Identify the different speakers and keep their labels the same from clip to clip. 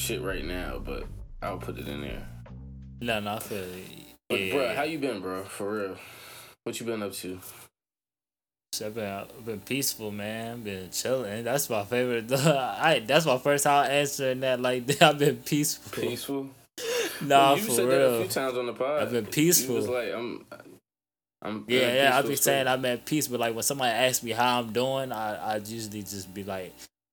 Speaker 1: shit right now, but I'll put it in there.
Speaker 2: No, no, I feel it.
Speaker 1: But
Speaker 2: Yeah,
Speaker 1: bro, how you been, bro? For real. What you been up to?
Speaker 2: I've been, I've been peaceful, man. Been chilling. That's my favorite. I that's my first time answering that. Like I've been peaceful.
Speaker 1: Peaceful.
Speaker 2: Nah,
Speaker 1: you
Speaker 2: for
Speaker 1: said that a few times on the pod.
Speaker 2: I've been
Speaker 1: You
Speaker 2: peaceful.
Speaker 1: was like, I'm. I'm.
Speaker 2: Yeah, yeah. I
Speaker 1: peaceful
Speaker 2: be saying I'm at peace, but like when somebody asks me how I'm doing, I I usually just be like,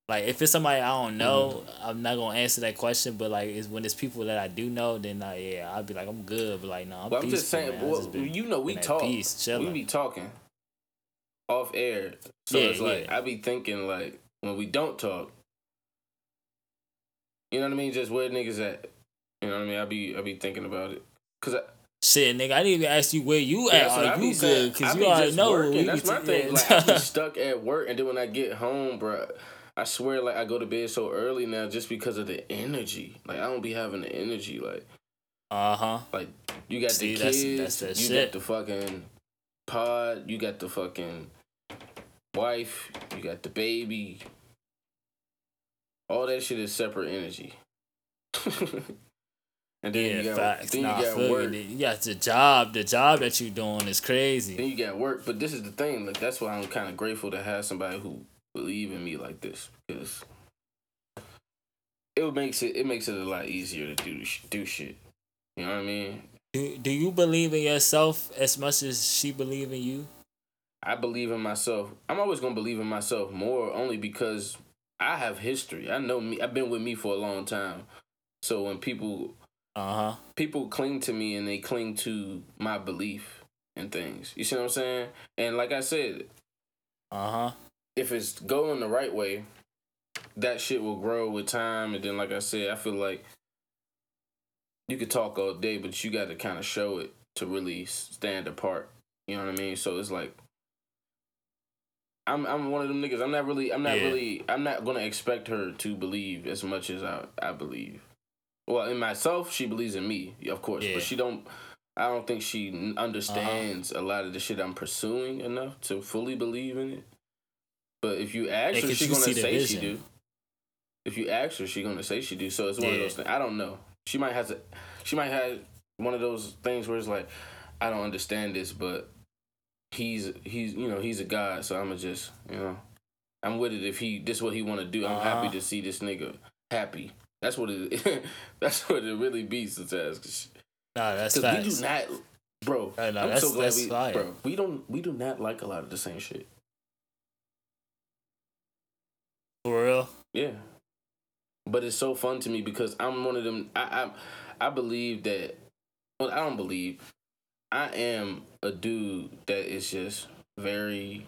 Speaker 2: like if it's somebody I don't know,
Speaker 1: Mm-hmm.
Speaker 2: I'm not gonna answer that question. But like it's when it's people that I do know, then I, yeah, I'll be like I'm good. But like no, I'm
Speaker 1: Well, I'm
Speaker 2: peaceful.
Speaker 1: just saying. Well,
Speaker 2: just been-
Speaker 1: you know, we talk.
Speaker 2: Peace,
Speaker 1: we be talking off air. So
Speaker 2: Yeah,
Speaker 1: it's like
Speaker 2: yeah.
Speaker 1: I be thinking like when we don't talk. You know what I mean? Just where niggas at. You know what I mean? I be I be thinking about it. Cause I,
Speaker 2: Shit, nigga, I didn't even ask you where you
Speaker 1: Yeah,
Speaker 2: at.
Speaker 1: so I
Speaker 2: Are you good? Because
Speaker 1: be
Speaker 2: you already know.
Speaker 1: That's my thing. Like I be stuck at work, and then when I get home, bro, I swear, like I go to bed so early now just because of the energy. Like I don't be having the energy. Like
Speaker 2: uh huh.
Speaker 1: like you got
Speaker 2: See,
Speaker 1: the
Speaker 2: that's-
Speaker 1: kids,
Speaker 2: that's that
Speaker 1: you
Speaker 2: shit.
Speaker 1: got the fucking pod, you got the fucking wife, you got the baby. All that shit is separate energy. and then
Speaker 2: Yeah,
Speaker 1: you got
Speaker 2: facts.
Speaker 1: then
Speaker 2: Nah,
Speaker 1: you got work.
Speaker 2: you. You got the job. The job that you doing is crazy.
Speaker 1: Then you got work, but this is the thing. Like that's why I'm kind of grateful to have somebody who believe in me like this because it makes it it makes it a lot easier to do do shit. You know what I mean?
Speaker 2: Do, do you believe in yourself as much as she believe in you?
Speaker 1: I believe in myself. I'm always gonna believe in myself more, only because I have history. I know me. I've been with me for a long time. So when people
Speaker 2: Uh huh.
Speaker 1: people cling to me and they cling to my belief in things, you see what I'm saying? And like I said,
Speaker 2: Uh huh.
Speaker 1: If it's going the right way, that shit will grow with time. And then, like I said, I feel like you could talk all day, but you got to kind of show it to really stand apart. You know what I mean? So it's like I'm I'm one of them niggas. I'm not really I'm not
Speaker 2: Yeah.
Speaker 1: really I'm not gonna expect her to believe as much as I I believe. Well, in myself, she believes in me, of course,
Speaker 2: Yeah.
Speaker 1: but she don't. I don't think she n- uh-huh. understands a lot of the shit I'm pursuing enough to fully believe in it. But if you ask her,
Speaker 2: she's
Speaker 1: gonna say she do. If you ask her, she's gonna say she do. So it's one of those things. I don't know. She might have to. She might have one of those things where it's like, I don't understand this, but he's he's you know he's a god, so I'ma just you know, I'm with it. If he this what he want to do, I'm happy
Speaker 2: Uh-huh.
Speaker 1: to see this nigga happy. That's what it. that's what it really be sometimes.
Speaker 2: Nah, that's
Speaker 1: 'cause
Speaker 2: facts.
Speaker 1: we do not, bro.
Speaker 2: Uh, no,
Speaker 1: I'm
Speaker 2: that's-
Speaker 1: so glad
Speaker 2: that's
Speaker 1: we,
Speaker 2: fire.
Speaker 1: bro. We don't we do not like a lot of the same shit.
Speaker 2: For real.
Speaker 1: Yeah. But it's so fun to me because I'm one of them. I I, I believe that. Well, I don't believe. I am a dude that is just very.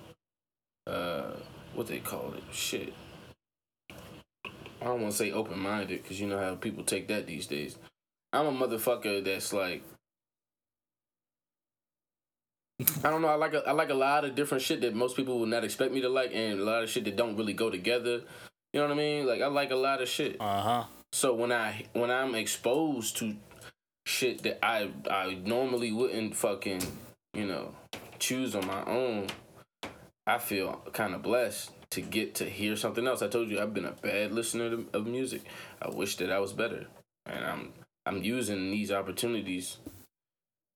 Speaker 1: Uh, what they call it? Shit. I don't want to say open minded because you know how people take that these days. I'm a motherfucker that's like. I don't know. I like a, I like a lot of different shit that most people would not expect me to like, and a lot of shit that don't really go together. You know what I mean? Like I like a lot of shit.
Speaker 2: Uh huh.
Speaker 1: So when I when I'm exposed to shit that I I normally wouldn't fucking you know choose on my own, I feel kind of blessed to get to hear something else. I told you I've been a bad listener to, of music. I wish that I was better, and I'm I'm using these opportunities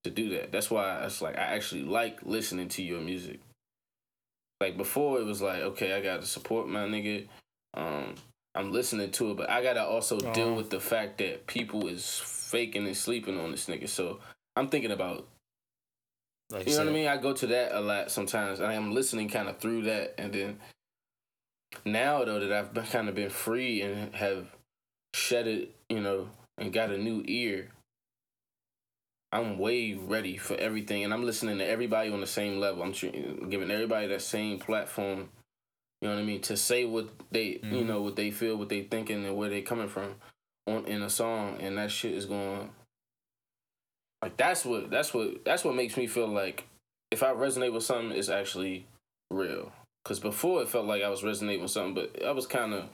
Speaker 1: to do that. That's why it's like I actually like listening to your music. Like before, it was like okay, I got to support my nigga. Um, I'm listening to it, but I gotta also deal
Speaker 2: Uh-huh.
Speaker 1: with the fact that people is faking and sleeping on this nigga. So I'm thinking about,
Speaker 2: Like
Speaker 1: you know what I mean? I go to that a lot sometimes, and I'm listening kind of through that, and then now though that I've been kind of been free and have shedded, you know, and got a new ear. I'm way ready for everything, and I'm listening to everybody on the same level. I'm giving everybody that same platform. You know what I mean? To say what they, you
Speaker 2: Mhm.
Speaker 1: know, what they feel, what they thinking, and where they coming from. on in a song and that shit is going like that's what that's what that's what makes me feel like if I resonate with something, it's actually real. Cause before it felt like I was resonating with something, but I was kind of,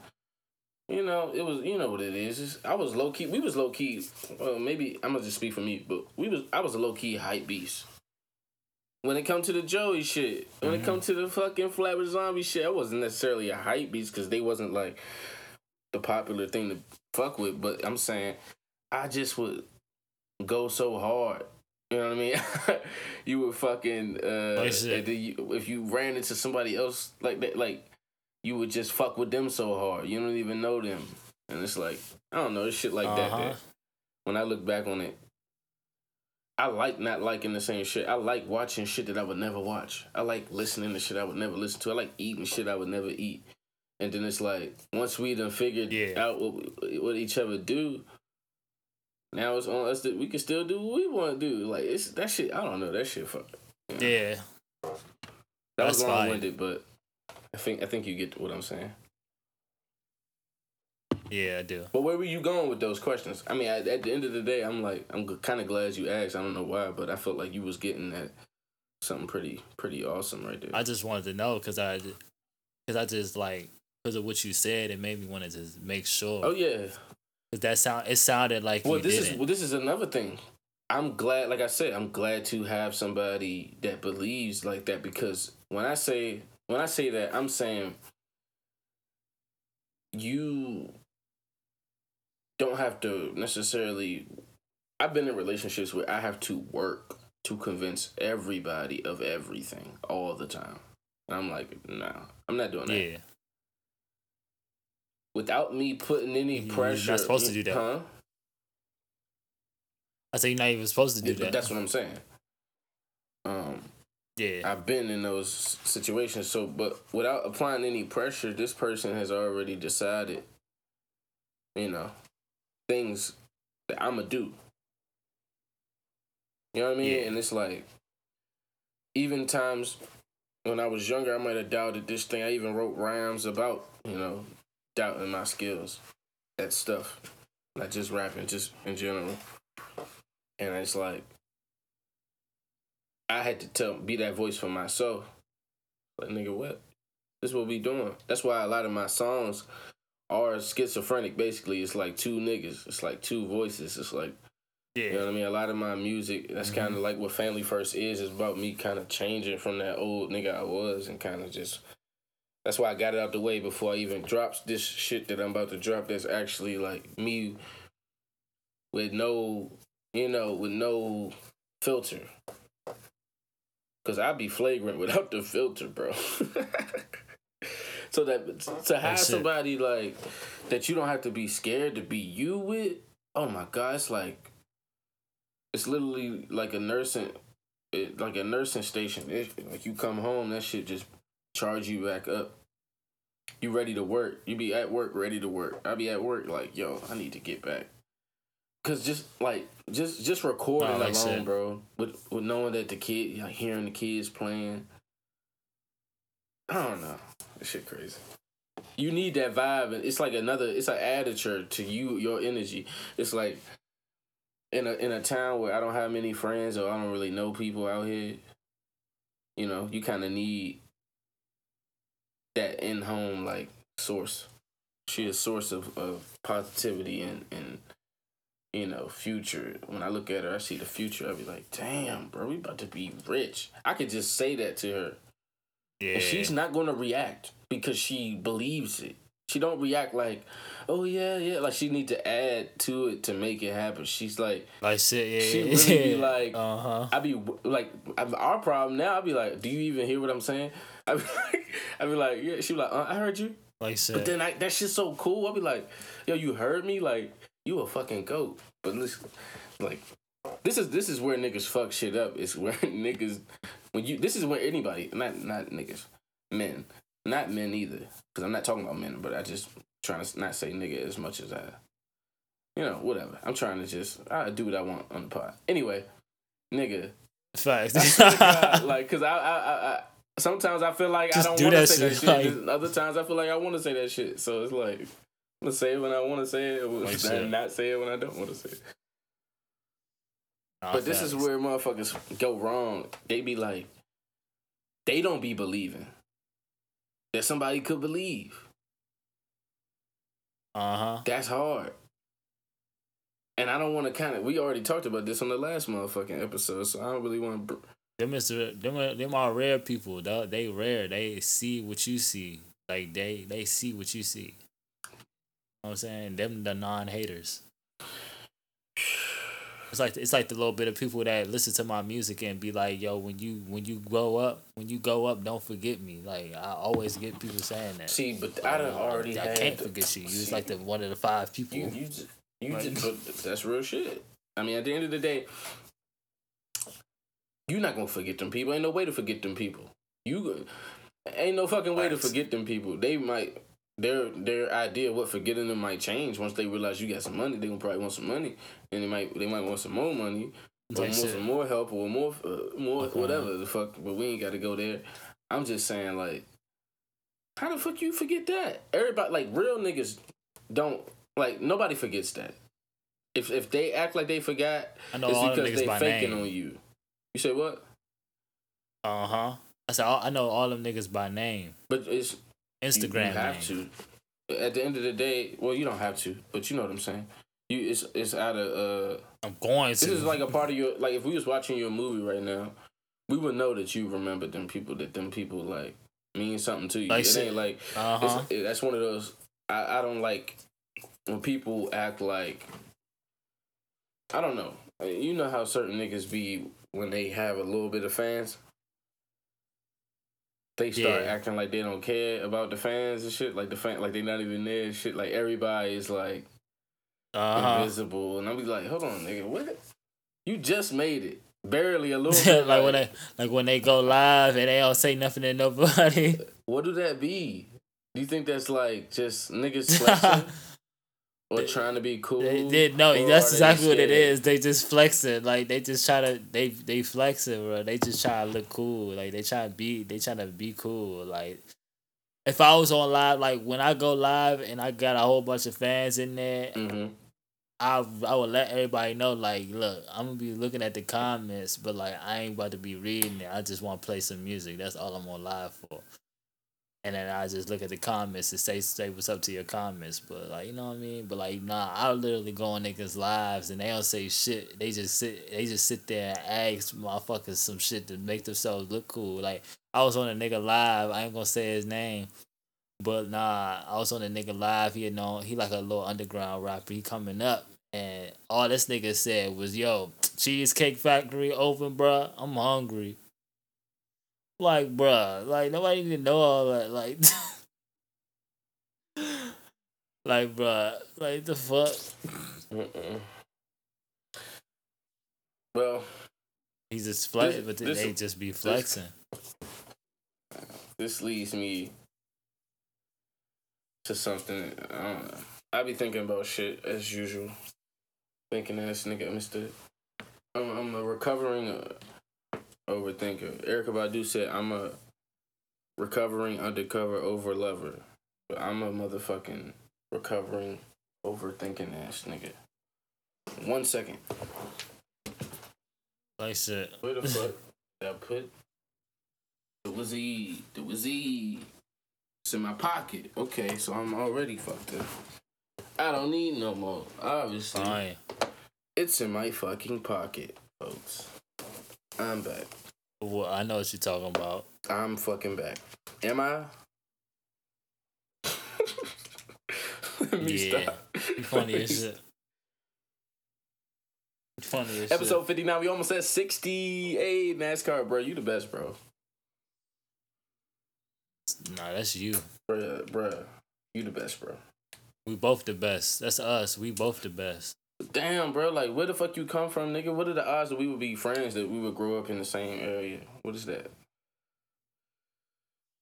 Speaker 1: you know, it was you know what it is. It's, I was low key. We was low key. Well, maybe I'm gonna just speak for me, but we was I was a low key hype beast. When it come to the Joey shit, when
Speaker 2: Mm-hmm.
Speaker 1: it come to the fucking Flatbush Zombie shit, I wasn't necessarily a hype beast because they wasn't like the popular thing to fuck with. But I'm saying, I just would go so hard. You know what I mean? you would fucking uh,
Speaker 2: shit.
Speaker 1: and then you, if you ran into somebody else like that, like you would just fuck with them so hard. You don't even know them, and it's like I don't know, it's shit like that.
Speaker 2: Uh-huh.
Speaker 1: That when I look back on it, I like not liking the same shit. I like watching shit that I would never watch. I like listening to shit I would never listen to. I like eating shit I would never eat. And then it's like once we done figured
Speaker 2: Yeah.
Speaker 1: out what, what each other do, now it's on us that we can still do what we want to do. Like it's that shit. I don't know that shit. Fuck.
Speaker 2: Yeah.
Speaker 1: That
Speaker 2: That's
Speaker 1: was long winded, but I think I think you get what I'm saying.
Speaker 2: Yeah, I do.
Speaker 1: But where were you going with those questions? I mean, at, at the end of the day, I'm like, I'm kind of glad you asked. I don't know why, but I felt like you was getting at something pretty, pretty awesome right there.
Speaker 2: I just wanted to know because I, because I just like because of what you said, it made me want to just make sure.
Speaker 1: oh yeah.
Speaker 2: Because that sound it sounded like
Speaker 1: Well, this
Speaker 2: didn't.
Speaker 1: is well, this is another thing. I'm glad, like I said, I'm glad to have somebody that believes like that because when I say when I say that, I'm saying you don't have to necessarily. I've been in relationships where I have to work to convince everybody of everything all the time, and I'm like, nah, I'm not doing that.
Speaker 2: yeah.
Speaker 1: Without me putting any pressure.
Speaker 2: You're not supposed to do that.
Speaker 1: huh?
Speaker 2: I said you're not even supposed to do
Speaker 1: Yeah,
Speaker 2: that.
Speaker 1: That's what I'm saying. Um,
Speaker 2: yeah.
Speaker 1: I've been in those situations. So, but without applying any pressure, this person has already decided, you know, things that I'm gonna do. You know what I mean?
Speaker 2: Yeah.
Speaker 1: And it's like, even times when I was younger, I might have doubted this thing. I even wrote rhymes about, you know, doubting my skills, that stuff, not just rapping, just in general. And it's like, I had to tell, be that voice for myself. Like, nigga, what? This is what we doing. That's why a lot of my songs are schizophrenic. Basically, it's like two niggas. It's like two voices. It's like
Speaker 2: yeah.
Speaker 1: you know what I mean? A lot of my music, that's kind of mm-hmm. like what Family First is, is about me kind of changing from that old nigga I was and kind of just. That's why I got it out the way before I even drops this shit that I'm about to drop. That's actually like me with no, you know, with no filter. Cause I'd be flagrant without the filter, bro. so that to have
Speaker 2: That's it.
Speaker 1: somebody like that you don't have to be scared to be you with. Oh my god, it's like it's literally like a nursing, it, like a nursing station. It, like you come home, that shit just charge you back up. You ready to work? You be at work, ready to work. I be at work, like yo, I need to get back. Cause just like just just recording
Speaker 2: Wow, like
Speaker 1: alone, bro, with with knowing that the kid, like hearing the kids playing. I don't know, that shit crazy. You need that vibe, and it's like another. It's an additure to you, your energy. It's like in a in a town where I don't have many friends or I don't really know people out here. You know, you kind of need that in home like source. She a source of, of positivity and and you know future. When I look at her, I see the future. I be like, damn, bro, we about to be rich. I could just say that to her,
Speaker 2: Yeah.
Speaker 1: and she's not gonna react because she believes it. She don't react like, oh yeah, yeah. Like she need to add to it to make it happen. She's like,
Speaker 2: like shit. Yeah.
Speaker 1: she
Speaker 2: yeah,
Speaker 1: really be like,
Speaker 2: uh huh.
Speaker 1: I be like, our problem now. I be like, do you even hear what I'm saying? I be like, I be like, yeah. She be like, uh, I heard you.
Speaker 2: Like
Speaker 1: But then I, that shit's so cool. I be like, yo, you heard me? Like, you a fucking goat. But listen, like, this is this is where niggas fuck shit up. It's where niggas when you this is where anybody not not niggas men not men either because I'm not talking about men, but I just trying to not say nigga as much as I, you know, whatever. I'm trying to just I do what I want on the pod. Anyway, nigga,
Speaker 2: Facts.
Speaker 1: God, like, cause I, I, I, I, sometimes I feel like
Speaker 2: Just
Speaker 1: I don't
Speaker 2: do
Speaker 1: want to
Speaker 2: that
Speaker 1: say that
Speaker 2: shit,
Speaker 1: shit.
Speaker 2: like-
Speaker 1: other times I feel like I want to say that shit. So it's like, gonna say it when I want to say it,
Speaker 2: Like
Speaker 1: and
Speaker 2: shit.
Speaker 1: not say it when I don't want to say it.
Speaker 2: Nah,
Speaker 1: But this is where motherfuckers go wrong. They be like, they don't be believing that somebody could believe.
Speaker 2: Uh huh.
Speaker 1: That's hard. And I don't want to kind of. We already talked about this on the last motherfucking episode, so I don't really want to. Br-
Speaker 2: Them is them are- them are rare people. Though they rare. They see what you see. Like they they see what you see. Know what I'm saying? Them the non haters. It's like it's like the little bit of people that listen to my music and be like, "Yo, when you when you grow up, when you grow up, don't forget me." Like I always get people saying that.
Speaker 1: See, but I done already
Speaker 2: I
Speaker 1: had.
Speaker 2: can't forget you. You was like the one of the five people.
Speaker 1: You, you, just, you
Speaker 2: Like-
Speaker 1: just, that's real shit. I mean, at the end of the day, you're not gonna forget them people. Ain't no way to forget them people. You go- ain't no fucking way to forget them people. They might their their idea of what forgetting them might change once they realize you got some money. They gonna probably want some money, and they might they might want some more money, or
Speaker 2: shit.
Speaker 1: some more help, or more uh, more
Speaker 2: Okay.
Speaker 1: whatever the fuck. But we ain't got to go there. I'm just saying like. How the fuck you forget that? Everybody like real niggas don't like nobody forgets that. If if they act like they forgot,
Speaker 2: I know
Speaker 1: it's because
Speaker 2: niggas
Speaker 1: they
Speaker 2: by
Speaker 1: faking
Speaker 2: name.
Speaker 1: on you. You say what?
Speaker 2: Uh huh. I said I know all them niggas by name.
Speaker 1: But it's
Speaker 2: Instagram
Speaker 1: You, have
Speaker 2: name.
Speaker 1: to. At the end of the day, well, you don't have to, but you know what I'm saying. You it's it's out of uh.
Speaker 2: I'm going
Speaker 1: This
Speaker 2: to.
Speaker 1: is like a part of your like if we was watching your movie right now, we would know that you remember them people that them people like mean something to you.
Speaker 2: Like
Speaker 1: it ain't like
Speaker 2: uh huh.
Speaker 1: It, that's one of those. I, I don't like when people act like. I don't know. You know how certain niggas be when they have a little bit of fans. They start
Speaker 2: Yeah.
Speaker 1: acting like they don't care about the fans and shit. Like the fan, like they not even there. and Shit, like everybody is like
Speaker 2: Uh huh.
Speaker 1: invisible, and I'll be like, hold on, nigga, what? You just made it, barely a little bit.
Speaker 2: like when they like when they go live and they don't say nothing to nobody.
Speaker 1: what do that be? Do you think that's like just niggas flexing or trying to be cool?
Speaker 2: They did no, that's exactly what it is. They just flexing, like they just try to they they flexing, bro. They just try to look cool, like they try to be they trying to be cool. Like if I was on live, like when I go live and I got a whole bunch of fans in there,
Speaker 1: Mm-hmm.
Speaker 2: I I would let everybody know, like, look, I'm gonna be looking at the comments, but like I ain't about to be reading it. I just want to play some music. That's all I'm on live for. And then I just look at the comments and say say what's up to your comments. But like you know what I mean? But like nah, I literally go on niggas lives and they don't say shit. They just sit they just sit there and ask motherfuckers some shit to make themselves look cool. Like I was on a nigga live, I ain't gonna say his name. But nah, I was on a nigga live. He you know he like a little underground rapper. He coming up, and all this nigga said was, "Yo, Cheesecake Factory open, bruh. I'm hungry." Like, bruh, like nobody even know all that. Like, like, bruh, like the fuck.
Speaker 1: Mm-mm. Well,
Speaker 2: he's just flex,
Speaker 1: This-
Speaker 2: but then
Speaker 1: this-
Speaker 2: they just be flexing.
Speaker 1: this leads me to something. I don't know. I be thinking about shit as usual. Thinking ass nigga, Mister. I'm, I'm a recovering uh, overthinker. Erykah Badu said I'm a recovering undercover over lover, but I'm a motherfucking recovering overthinking ass nigga. One second.
Speaker 2: Like shit.
Speaker 1: Where the fuck did I put the Wizzy? The Wizzy. It's in my pocket. Okay, so I'm already fucked up. I don't need no more. Obviously,
Speaker 2: Fine.
Speaker 1: it's in my fucking pocket, folks. I'm back.
Speaker 2: Well, I know what you're talking about.
Speaker 1: I'm fucking back. Am I? Let me
Speaker 2: Yeah.
Speaker 1: stop.
Speaker 2: Funny as shit. Funny as
Speaker 1: Episode 59, we almost at 68 NASCAR, bro. You the best, bro.
Speaker 2: Nah, that's you.
Speaker 1: Bruh, bruh. You the best, bro.
Speaker 2: We both the best. That's us. We both the best.
Speaker 1: Damn, bro. Like, where the fuck you come from, nigga? What are the odds that we would be friends, that we would grow up in the same area? What is that?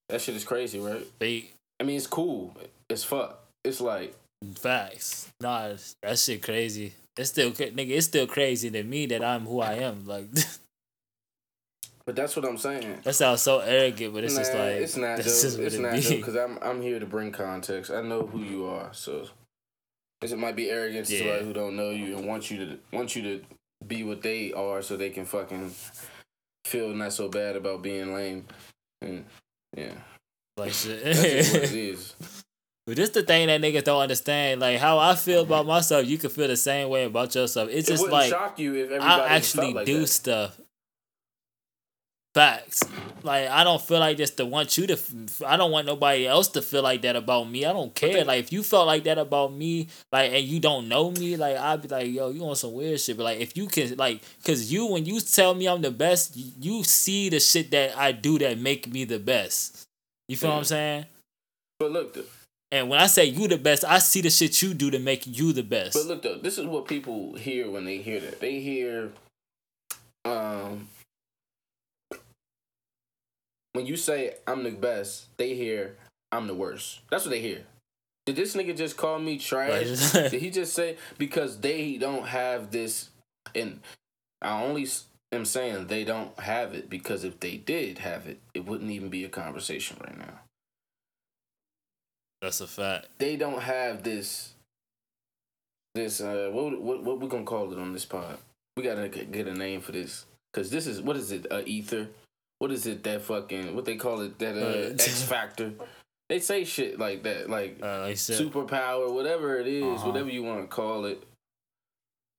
Speaker 1: That shit is crazy, right?
Speaker 2: Fake
Speaker 1: I mean, it's cool. It's fuck. It's like,
Speaker 2: facts. Nah, that shit crazy. It's still nigga. It's still crazy to me that I'm who I am. Like
Speaker 1: but that's what I'm saying.
Speaker 2: that sounds so arrogant, but it's
Speaker 1: nah,
Speaker 2: just like
Speaker 1: it's not, though. It's
Speaker 2: it
Speaker 1: not, because I'm, I'm here to bring context. I know who you are, so Because it might be arrogance to somebody who don't know you and want you to want you to be what they are, so they can fucking feel not so bad about being lame. And yeah,
Speaker 2: Like shit.
Speaker 1: that's just what it is.
Speaker 2: But this the thing that niggas don't understand. Like how I feel about myself, you can feel the same way about yourself. It's
Speaker 1: it
Speaker 2: just like
Speaker 1: shock you if everybody
Speaker 2: I actually
Speaker 1: like
Speaker 2: do
Speaker 1: that.
Speaker 2: stuff. Facts. Like I don't feel like this to want you to. I don't want nobody else to feel like that about me. I don't care. like if you felt like that about me, like and you don't know me, like I'd be like, yo, you on some weird shit. But like if you can, like, cause you when you tell me I'm the best, you, you see the shit that I do that make me the best. You feel what I'm saying?
Speaker 1: But look, though,
Speaker 2: And when I say you the best, I see the shit you do to make you the best.
Speaker 1: but look though, this is what people hear when they hear that. They hear, um, when you say I'm the best, they hear I'm the worst. That's what they hear. Did this nigga just call me trash? Did he just say because they don't have this? And I only am saying they don't have it because if they did have it, it wouldn't even be a conversation right now.
Speaker 2: That's a fact.
Speaker 1: They don't have this. This uh, what what what we gonna call it on this pod? We gotta get a name for this because this is what is it? Uh, ether. What is it? That fucking what they call it? That uh,
Speaker 2: Uh,
Speaker 1: X Factor. They say shit like that, like
Speaker 2: Uh, like
Speaker 1: superpower, whatever it is,
Speaker 2: Uh-huh.
Speaker 1: whatever you want to call it.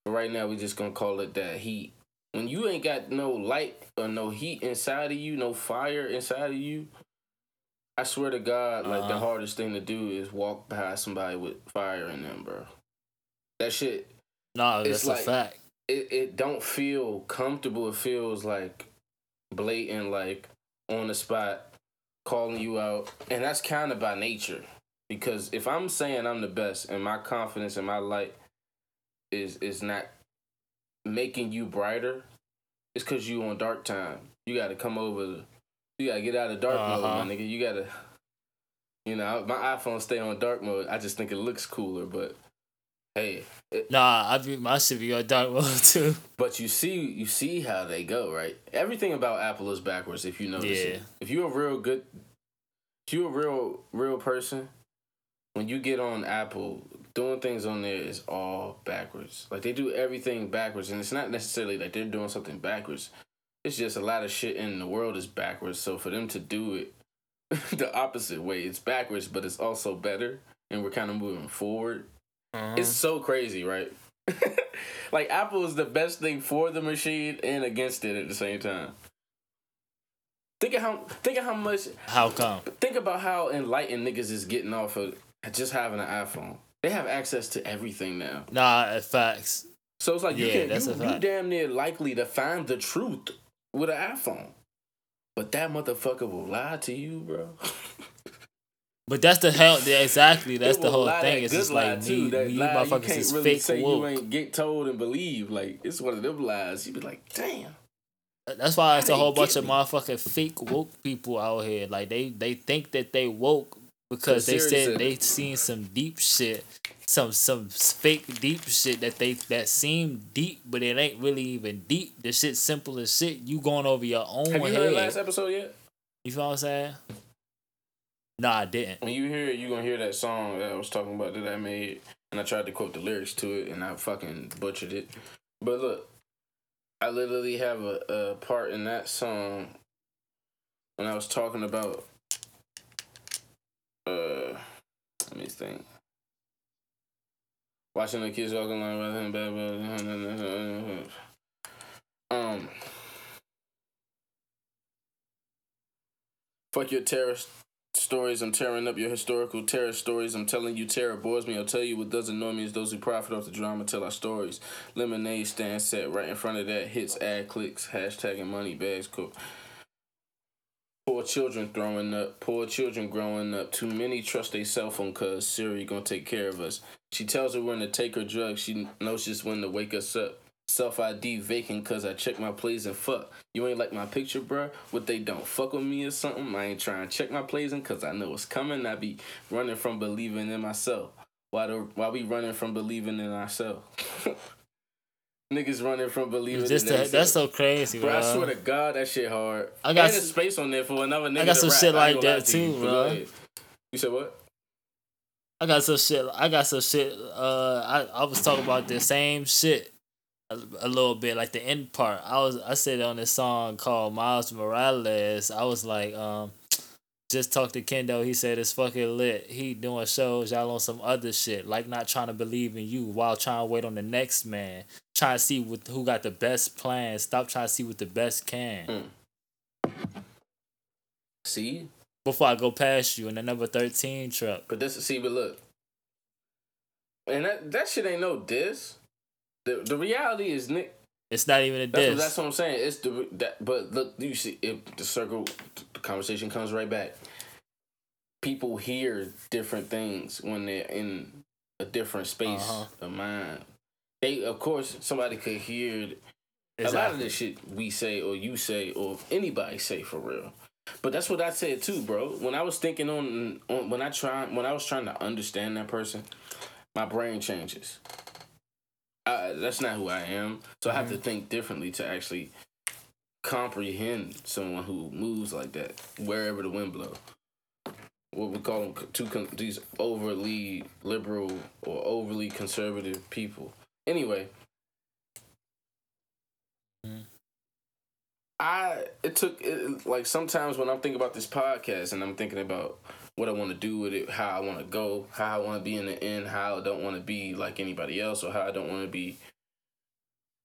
Speaker 1: But right now, we're just gonna call it that heat. When you ain't got no light or no heat inside of you, no fire inside of you, I swear to God, like the
Speaker 2: Uh-huh.
Speaker 1: hardest thing to do is walk past somebody with fire in them, bro. That shit,
Speaker 2: no,
Speaker 1: it's
Speaker 2: that's
Speaker 1: like-
Speaker 2: a fact.
Speaker 1: it it don't feel comfortable. It feels like blatant, like on the spot, calling you out, and that's kind of by nature. Because if I'm saying I'm the best, and my confidence and my light is is not making you brighter, it's because you on dark time. You got to come over. You got to get out of dark mode,
Speaker 2: Uh-huh.
Speaker 1: my nigga. You got to. You know, my iPhone stay on dark mode. I just think it looks cooler, but hey, it,
Speaker 2: Nah, I be my on dark mode too.
Speaker 1: but you see, you see how they go, right? Everything about Apple is backwards. If you notice, it. If you're a real good, if you're a real real person, when you get on Apple, doing things on there is all backwards. Like they do everything backwards, and it's not necessarily like they're doing something backwards. It's just a lot of shit in the world is backwards. So for them to do it the opposite way, it's backwards, but it's also better, and we're kind of moving forward.
Speaker 2: Uh-huh.
Speaker 1: It's so crazy, right? like Apple is the best thing for the machine and against it at the same time. Think of how think of how much
Speaker 2: How come?
Speaker 1: think about how enlightened niggas is getting off of just having an iPhone. They have access to everything now.
Speaker 2: Nah, facts.
Speaker 1: So it's like you can
Speaker 2: that's
Speaker 1: you, you damn near likely to find the truth with an iPhone. But that motherfucker will lie to you, bro.
Speaker 2: But that's the hell. Yeah, exactly. That's the whole thing. It's just like
Speaker 1: too.
Speaker 2: me.
Speaker 1: That
Speaker 2: You
Speaker 1: lie you
Speaker 2: motherfuckers
Speaker 1: can't
Speaker 2: is
Speaker 1: really
Speaker 2: fake
Speaker 1: say you
Speaker 2: woke.
Speaker 1: ain't get told and believe. Like it's one of them lies. You be like, damn.
Speaker 2: That's why it's a whole bunch
Speaker 1: get
Speaker 2: of
Speaker 1: me?
Speaker 2: motherfucking fake woke people out here. Like they they think that they woke because they said they seen some deep shit, some some fake deep shit that they that seem deep, but it ain't really even deep. The shit simple as shit. You going over your own
Speaker 1: Have you
Speaker 2: head.
Speaker 1: heard last episode yet?
Speaker 2: you feel what I'm saying? Nah, I didn't.
Speaker 1: When you hear it, you gonna hear that song that I was talking about that I made, and I tried to quote the lyrics to it, and I fucking butchered it. But look, I literally have a, a part in that song when I was talking about. Uh, let me think. Watching the kids walking along, blah, blah, blah, blah. um. Fuck your terrorist stories. I'm tearing up your historical terror stories. I'm telling you terror bores me. I'll tell you what doesn't know me is those who profit off the drama tell our stories. Lemonade stand set right in front of that hits ad clicks hashtagging money bags Cook. Poor children throwing up. Poor children growing up. Too many trust their cell phone cause Siri gonna take care of us. She tells her when to take her drugs. She knows just when to wake us up. Self ID vacant cause I check my plays and fuck. You ain't like my picture, bruh? What they don't fuck with me or something? I ain't trying to check my plays in cause I know it's coming. I be running from believing in myself. Why the why we running from believing in ourselves? Niggas running from believing
Speaker 2: Just
Speaker 1: in
Speaker 2: that,
Speaker 1: themselves.
Speaker 2: that's so crazy,
Speaker 1: Bro,
Speaker 2: bro.
Speaker 1: I swear to God, that shit hard.
Speaker 2: I got
Speaker 1: and
Speaker 2: s-
Speaker 1: there's space on there for another nigga.
Speaker 2: I
Speaker 1: got
Speaker 2: some
Speaker 1: rap.
Speaker 2: shit like that
Speaker 1: to
Speaker 2: too, bro.
Speaker 1: You said what?
Speaker 2: I got some shit. I got some shit. Uh, I I was talking about the same shit a, little bit, like the end part. I was I said on this song called Miles Morales. I was like, um, just talked to Kendo. He said it's fucking lit. He doing shows. Y'all on some other shit, like not trying to believe in you while trying to wait on the next man. Trying to see what who got the best plan. Stop trying to see what the best can.
Speaker 1: Mm. See,
Speaker 2: Before I go past you in the number thirteen truck.
Speaker 1: but this see, but look, and that that shit ain't no diss. The the reality is, Nick.
Speaker 2: It's not even a
Speaker 1: That's
Speaker 2: diss.
Speaker 1: what, that's what I'm saying. It's the that, but look, you see, if the circle, the conversation comes right back. People hear different things when they're in a different space
Speaker 2: Uh-huh.
Speaker 1: of mind. They, of course, somebody could hear a lot of the shit we say or you say or anybody say for real. But that's what I said too, bro. When I was thinking on, on when I try when I was trying to understand that person, my brain changes. I, that's not who I am, so I have to mm-hmm. think differently to actually comprehend someone who moves like that wherever the wind blow. What we call them two con- these overly liberal or overly conservative people. Anyway, mm-hmm. I it took it, like sometimes when I'm thinking about this podcast and I'm thinking about what I want to do with it, how I want to go, how I want to be in the end, how I don't want to be like anybody else, or how I don't want to be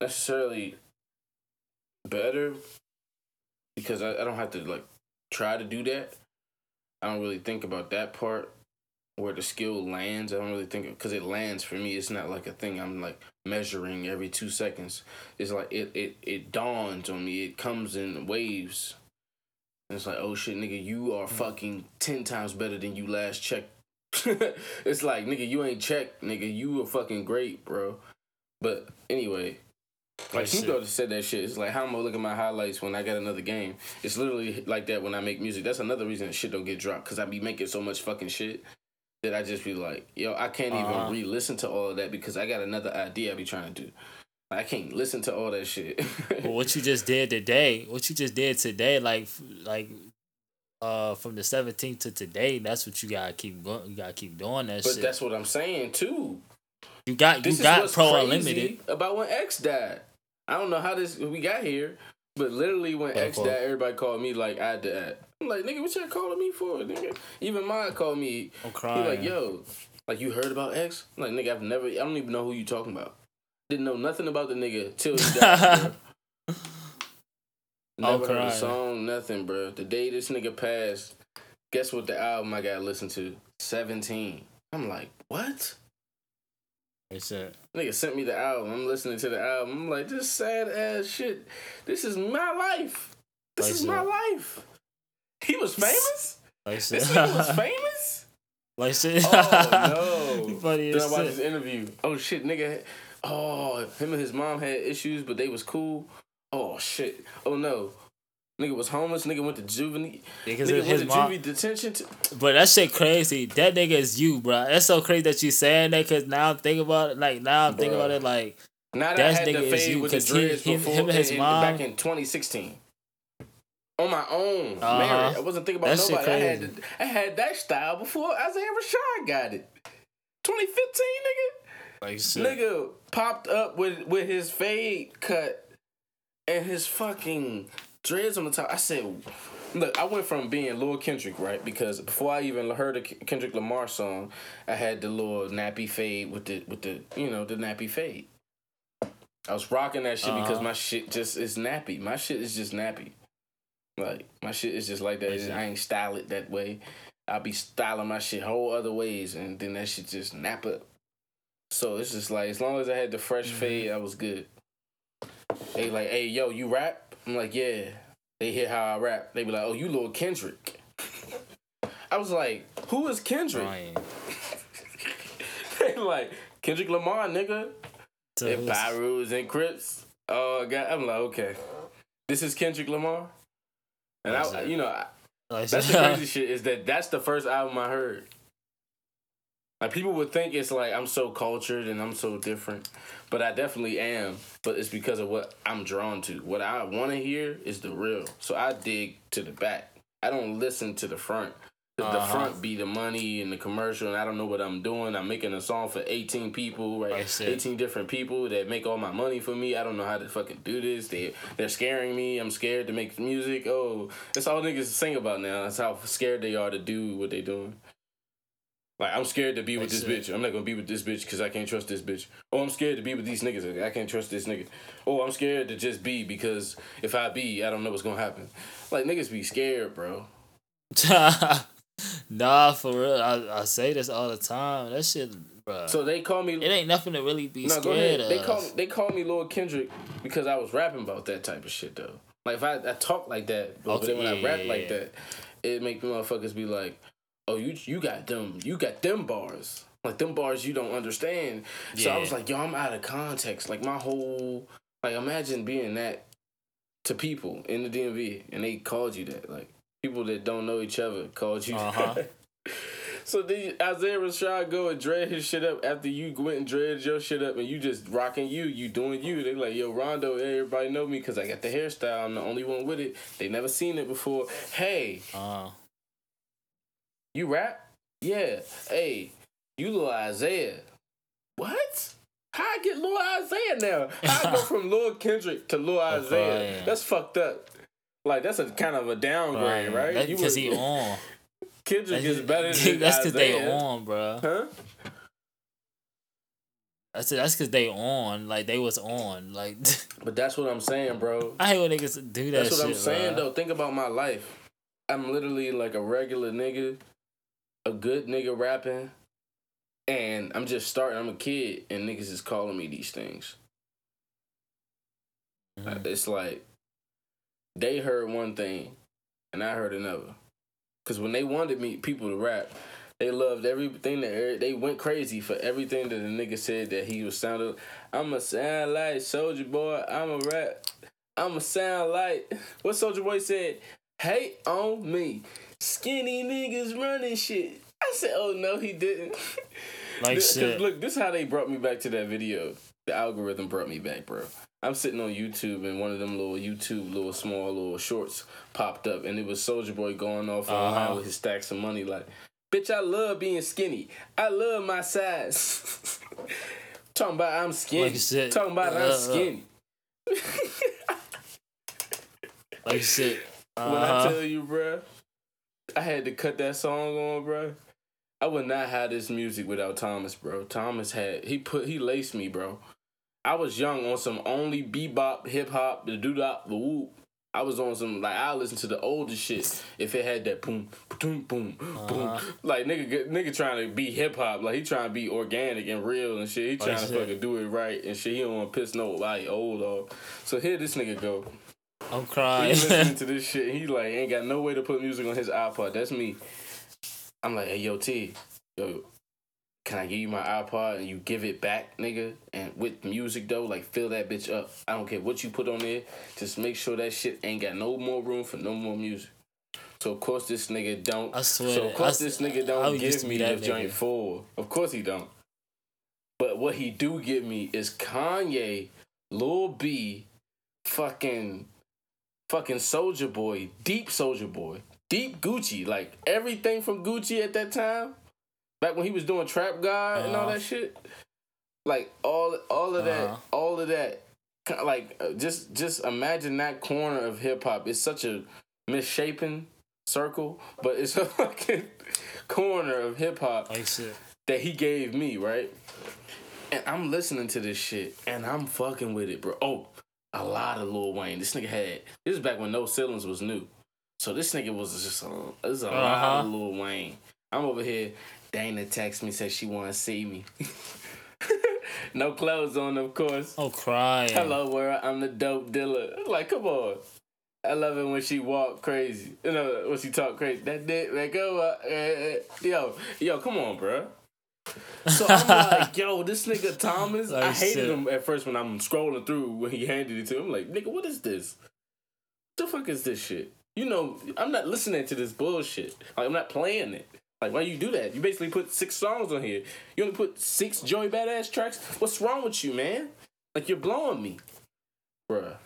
Speaker 1: necessarily better because I, I don't have to like try to do that. I don't really think about that part where the skill lands. I don't really think because it lands for me. It's not like a thing I'm like measuring every two seconds. It's like it it it dawns on me. It comes in waves. And it's like, oh shit, nigga, you are fucking ten times better than you last checked. it's like, nigga, you ain't checked, nigga. You were fucking great, bro. But anyway, like
Speaker 2: shit.
Speaker 1: Dogg just said that shit. It's like how I'm gonna look at my highlights when I got another game. It's literally like that when I make music. That's another reason that shit don't get dropped because I be making so much fucking shit that I just be like, yo, I can't
Speaker 2: Uh-huh.
Speaker 1: even re-listen to all of that because I got another idea I be trying to do. I can't listen to all that shit.
Speaker 2: But what you just did today, what you just did today, like like uh from the seventeenth to today, that's what you gotta keep going. You gotta keep doing that
Speaker 1: but
Speaker 2: shit.
Speaker 1: that's what I'm saying too.
Speaker 2: you got
Speaker 1: This
Speaker 2: you
Speaker 1: is
Speaker 2: got
Speaker 1: what's
Speaker 2: pro
Speaker 1: crazy
Speaker 2: unlimited.
Speaker 1: about when X died. I don't know how this we got here, but literally when X died, everybody called me like I did. I'm like, nigga, what y'all calling me for? Nigga, even mine called me.
Speaker 2: I'm
Speaker 1: He
Speaker 2: crying.
Speaker 1: like, yo, like you heard about X? I'm like, nigga, I've never, I don't even know who you talking about. Didn't know nothing about the nigga till he died. Never heard a song, nothing, bro. The day this nigga passed, guess what the album I got to listen to? 17. I'm like, what?
Speaker 2: It's a,
Speaker 1: Nigga sent me the album. I'm listening to the album. I'm like, this sad ass shit. This is my life. This
Speaker 2: Like
Speaker 1: is my life. He was famous?
Speaker 2: like
Speaker 1: This nigga was famous?
Speaker 2: like shit.
Speaker 1: Oh no.
Speaker 2: Funny
Speaker 1: then I watched this interview. Oh shit, nigga. Oh, him and his mom had issues, but they was cool. Oh shit. Oh no. Nigga was homeless. Nigga went to juvenile.
Speaker 2: Because
Speaker 1: Nigga went
Speaker 2: his
Speaker 1: to
Speaker 2: mom.
Speaker 1: juvie detention. T-
Speaker 2: But that shit crazy. That nigga is you, bro. That's so crazy that you saying that. Cause now I'm thinking about it. Like now I'm thinking about it. Like
Speaker 1: now that
Speaker 2: That's
Speaker 1: I had
Speaker 2: nigga
Speaker 1: the
Speaker 2: is you,
Speaker 1: with the
Speaker 2: 'cause he- him-
Speaker 1: before
Speaker 2: him and his
Speaker 1: in-
Speaker 2: mom-
Speaker 1: back in 2016. On my own,
Speaker 2: Uh-huh.
Speaker 1: married. I wasn't thinking about
Speaker 2: That
Speaker 1: nobody. I had, the- I had that style before Isaiah Rashad got it. 2015, nigga.
Speaker 2: Like.
Speaker 1: Nigga popped up with with his fade cut and his fucking dreads on the top. I said, look, I went from being Lil Kendrick, right? Because before I even heard a Kendrick Lamar song, I had the little nappy fade with the with the you know the nappy fade. I was rocking that shit because
Speaker 2: Uh-huh.
Speaker 1: my shit just is nappy. My shit is just nappy. Like my shit is just like that. I ain't style it that way. I be styling my shit whole other ways, and then that shit just nap up. So it's just like as long as I had the fresh
Speaker 2: Mm-hmm.
Speaker 1: fade, I was good. They like, hey yo, you rap? I'm like, yeah. They hear how I rap. They be like, oh, you little Kendrick. I was like, who is Kendrick? They like Kendrick Lamar, nigga.
Speaker 2: So
Speaker 1: And Byrus and Crips. Oh god, I'm like, okay, this is Kendrick Lamar. And I, you know, I, that's the crazy shit is that that's the first album I heard. Like people would think it's like I'm so cultured and I'm so different, but I definitely am. But it's because of what I'm drawn to. What I want to hear is the real. So I dig to the back. I don't listen to the front The,
Speaker 2: Uh-huh.
Speaker 1: the front be the money and the commercial, and I don't know what I'm doing. I'm making a song for 18 people, right?
Speaker 2: Right,
Speaker 1: 18 different people that make all my money for me. I don't know how to fucking do this. They they're scaring me. I'm scared to make music. Oh, that's all niggas sing about now. That's how scared they are to do what they doing. Like I'm scared to be with this bitch. I'm not gonna be with this bitch because I can't trust this bitch. Oh, I'm scared to be with these niggas. I can't trust this nigga. Oh, I'm scared to just be because if I be, I don't know what's gonna happen. Like niggas be scared, bro.
Speaker 2: nah, for real. I, I say this all the time. That shit, bro.
Speaker 1: So they call me.
Speaker 2: it ain't nothing to really be
Speaker 1: No,
Speaker 2: scared of.
Speaker 1: They call they call me Lord Kendrick because I was rapping about that type of shit though. Like if I, I talk like that, but
Speaker 2: Okay,
Speaker 1: then when I rap
Speaker 2: yeah,
Speaker 1: like
Speaker 2: yeah.
Speaker 1: that, it make motherfuckers be like, "Oh, you you got them, you got them bars, like them bars you don't understand." So I was like, "Yo, I'm out of context." Like my whole like imagine being that to people in the DMV and they called you that, like people that don't know each other called you.
Speaker 2: Uh-huh.
Speaker 1: that. So then Isaiah Rashad go and dread his shit up after you went and dreaded your shit up and you just rocking you, you doing you. They like, yo, Rondo, everybody know me because I got the hairstyle. I'm the only one with it. They never seen it before. Hey,
Speaker 2: Uh,
Speaker 1: you rap? Yeah. Hey, you little Isaiah. What? How I get Lil Isaiah now? How I go from Lil Kendrick to Lil Isaiah?
Speaker 2: yeah.
Speaker 1: That's fucked up. Like that's a kind of a downgrade, right?
Speaker 2: Because he on.
Speaker 1: Kendrick is better than
Speaker 2: That's because they on, bro.
Speaker 1: Huh?
Speaker 2: That's that's because they on. Like they was on. Like
Speaker 1: But that's what I'm saying, bro.
Speaker 2: I hate when niggas do that.
Speaker 1: That's what I'm saying
Speaker 2: bruh.
Speaker 1: though. Think about my life. I'm literally like a regular nigga, a good nigga rapping, and I'm just starting. I'm a kid, and niggas is calling me these things.
Speaker 2: Mhm.
Speaker 1: It's like they heard one thing, and I heard another. Cause when they wanted me people to rap, they loved everything that they went crazy for everything that the nigga said that he was sounding. I'ma sound like Soulja Boy. I'ma rap. I'ma sound like what Soulja Boy said. Hate on me, skinny niggas running shit. I said, oh no, he didn't.
Speaker 2: Like shit.
Speaker 1: Look, this is how they brought me back to that video. The algorithm brought me back, bro. I'm sitting on YouTube and one of them little YouTube little small little shorts popped up and it was Soulja Boy going off on
Speaker 2: Uh-huh.
Speaker 1: how with his stacks of money like, bitch, I love being skinny. I love my size. Talking about I'm skinny.
Speaker 2: Like you said,
Speaker 1: Talking about
Speaker 2: uh,
Speaker 1: I'm
Speaker 2: uh.
Speaker 1: skinny.
Speaker 2: Like shit.
Speaker 1: When
Speaker 2: Uh-huh.
Speaker 1: I tell you, bruh, I had to cut that song on, bro. I would not have this music without Thomas, bro. Thomas had he put he laced me, bro. I was young on some only bebop, hip hop, the doodop, the whoop. I was on some like I listen to the older shit if it had that boom, boom, boom, boom.
Speaker 2: Uh-huh.
Speaker 1: Like nigga, nigga trying to be hip hop, like he trying to be organic and real and shit. He trying to
Speaker 2: shit.
Speaker 1: fucking do it right and shit. He don't want to piss nobody old off. So here this nigga go.
Speaker 2: I'm
Speaker 1: He
Speaker 2: crying.
Speaker 1: listening to this shit. He like ain't got no way to put music on his iPod. That's me. I'm like, hey, yo, T, yo, can I give you my iPod and you give it back, nigga? And with music though, like fill that bitch up. I don't care what you put on there. Just make sure that shit ain't got no more room for no more music. So of course this nigga don't.
Speaker 2: I swear
Speaker 1: So of course
Speaker 2: I-
Speaker 1: this nigga don't give me
Speaker 2: that
Speaker 1: joint full. Of course he don't. But what he do give me is Kanye, Lil B, fucking, fucking Soulja Boy, Deep Soulja Boy, Deep Gucci, like everything from Gucci at that time, back when he was doing Trap God and all
Speaker 2: Uh-huh.
Speaker 1: that shit. Like all, all of that,
Speaker 2: Uh-huh.
Speaker 1: all of that. Like uh, just, just imagine that corner of hip hop. It's such a misshapen circle, but it's a fucking corner of hip hop
Speaker 2: like
Speaker 1: that he gave me, right? And I'm listening to this shit and I'm fucking with it, bro. Oh, a lot of Lil Wayne. This nigga had this is back when No Ceilings was new. So this nigga was just a this is a lot of
Speaker 2: Uh-huh.
Speaker 1: Lil Wayne. I'm over here. Dana text me says she wanna see me. no clothes on, of course.
Speaker 2: Oh, cry.
Speaker 1: Hello world, I'm the dope dealer. Like, come on. I love it when she walk crazy. You know, when she talk crazy. That dick, like, go, uh, uh, yo, yo, come on, bruh. So I'm like, yo, this nigga Thomas, I hated
Speaker 2: shit.
Speaker 1: him at first when I'm scrolling through when he handed it to him. I'm like, nigga, what is this? the fuck is this shit? You know, I'm not listening to this bullshit. Like, I'm not playing it. Like, why you do that? You basically put six songs on here. You only put six Joey Badass tracks? What's wrong with you, man? Like, you're blowing me. Bruh.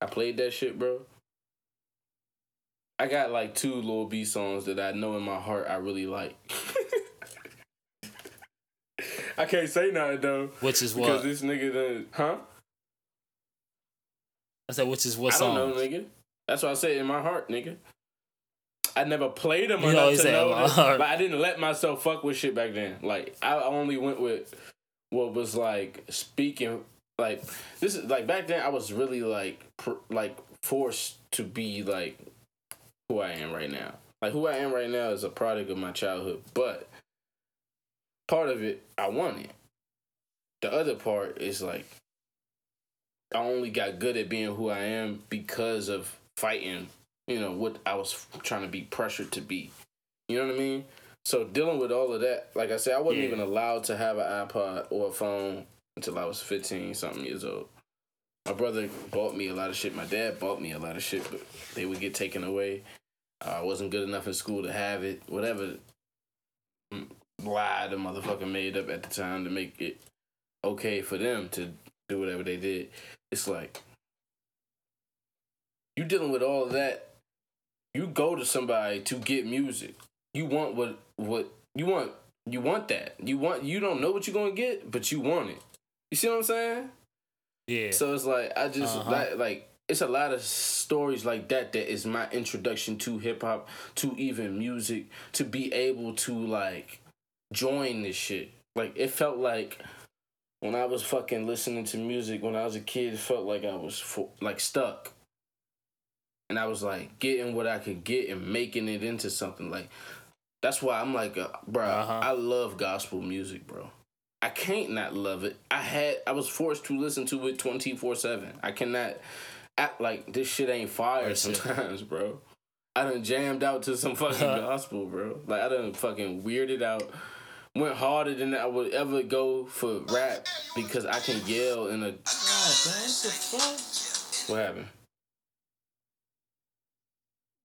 Speaker 1: I played that shit, bro. I got like two Lil B songs that I know in my heart I really like. I can't say nothing though.
Speaker 2: Which is what?
Speaker 1: Because this nigga done, huh?
Speaker 2: I said, which is what
Speaker 1: I don't know, nigga. That's what I said in my heart, nigga. I never played them
Speaker 2: You
Speaker 1: enough to know that.
Speaker 2: heart.
Speaker 1: I didn't let myself fuck with shit back then. Like I only went with what was like speaking. Like this is like back then I was really like pr- like forced to be like who I am right now. Like who I am right now is a product of my childhood, but part of it I wanted. The other part is like I only got good at being who I am because of fighting, you know, what I was trying to be pressured to be. You know what I mean? So dealing with all of that, like I said, I wasn't
Speaker 2: Yeah.
Speaker 1: even allowed to have an iPod or a phone until I was 15 something years old. My brother bought me a lot of shit. My dad bought me a lot of shit, but they would get taken away. I wasn't good enough in school to have it. Whatever lie the motherfucker made up at the time to make it okay for them to do whatever they did. It's like you dealing with all of that. You go to somebody to get music. You want what what you want. You want that. You want. You don't know what you're gonna get, but you want it. You see what I'm saying?
Speaker 2: Yeah.
Speaker 1: So it's like I just
Speaker 2: Uh-huh.
Speaker 1: like, like it's a lot of stories like that that is my introduction to hip hop, to even music, to be able to like join this shit. Like it felt like when I was fucking listening to music when I was a kid, it felt like I was fo- like stuck. And I was like getting what I could get and making it into something like that's why I'm like, uh, bro,
Speaker 2: Uh-huh.
Speaker 1: I love gospel music, bro. I can't not love it. I had I was forced to listen to it 24/7. I cannot act like this shit ain't fire sometimes, bro. I done jammed out to some fucking gospel, bro. Like I done fucking weirded out. Went harder than I would ever go for rap because I can yell in a what happened?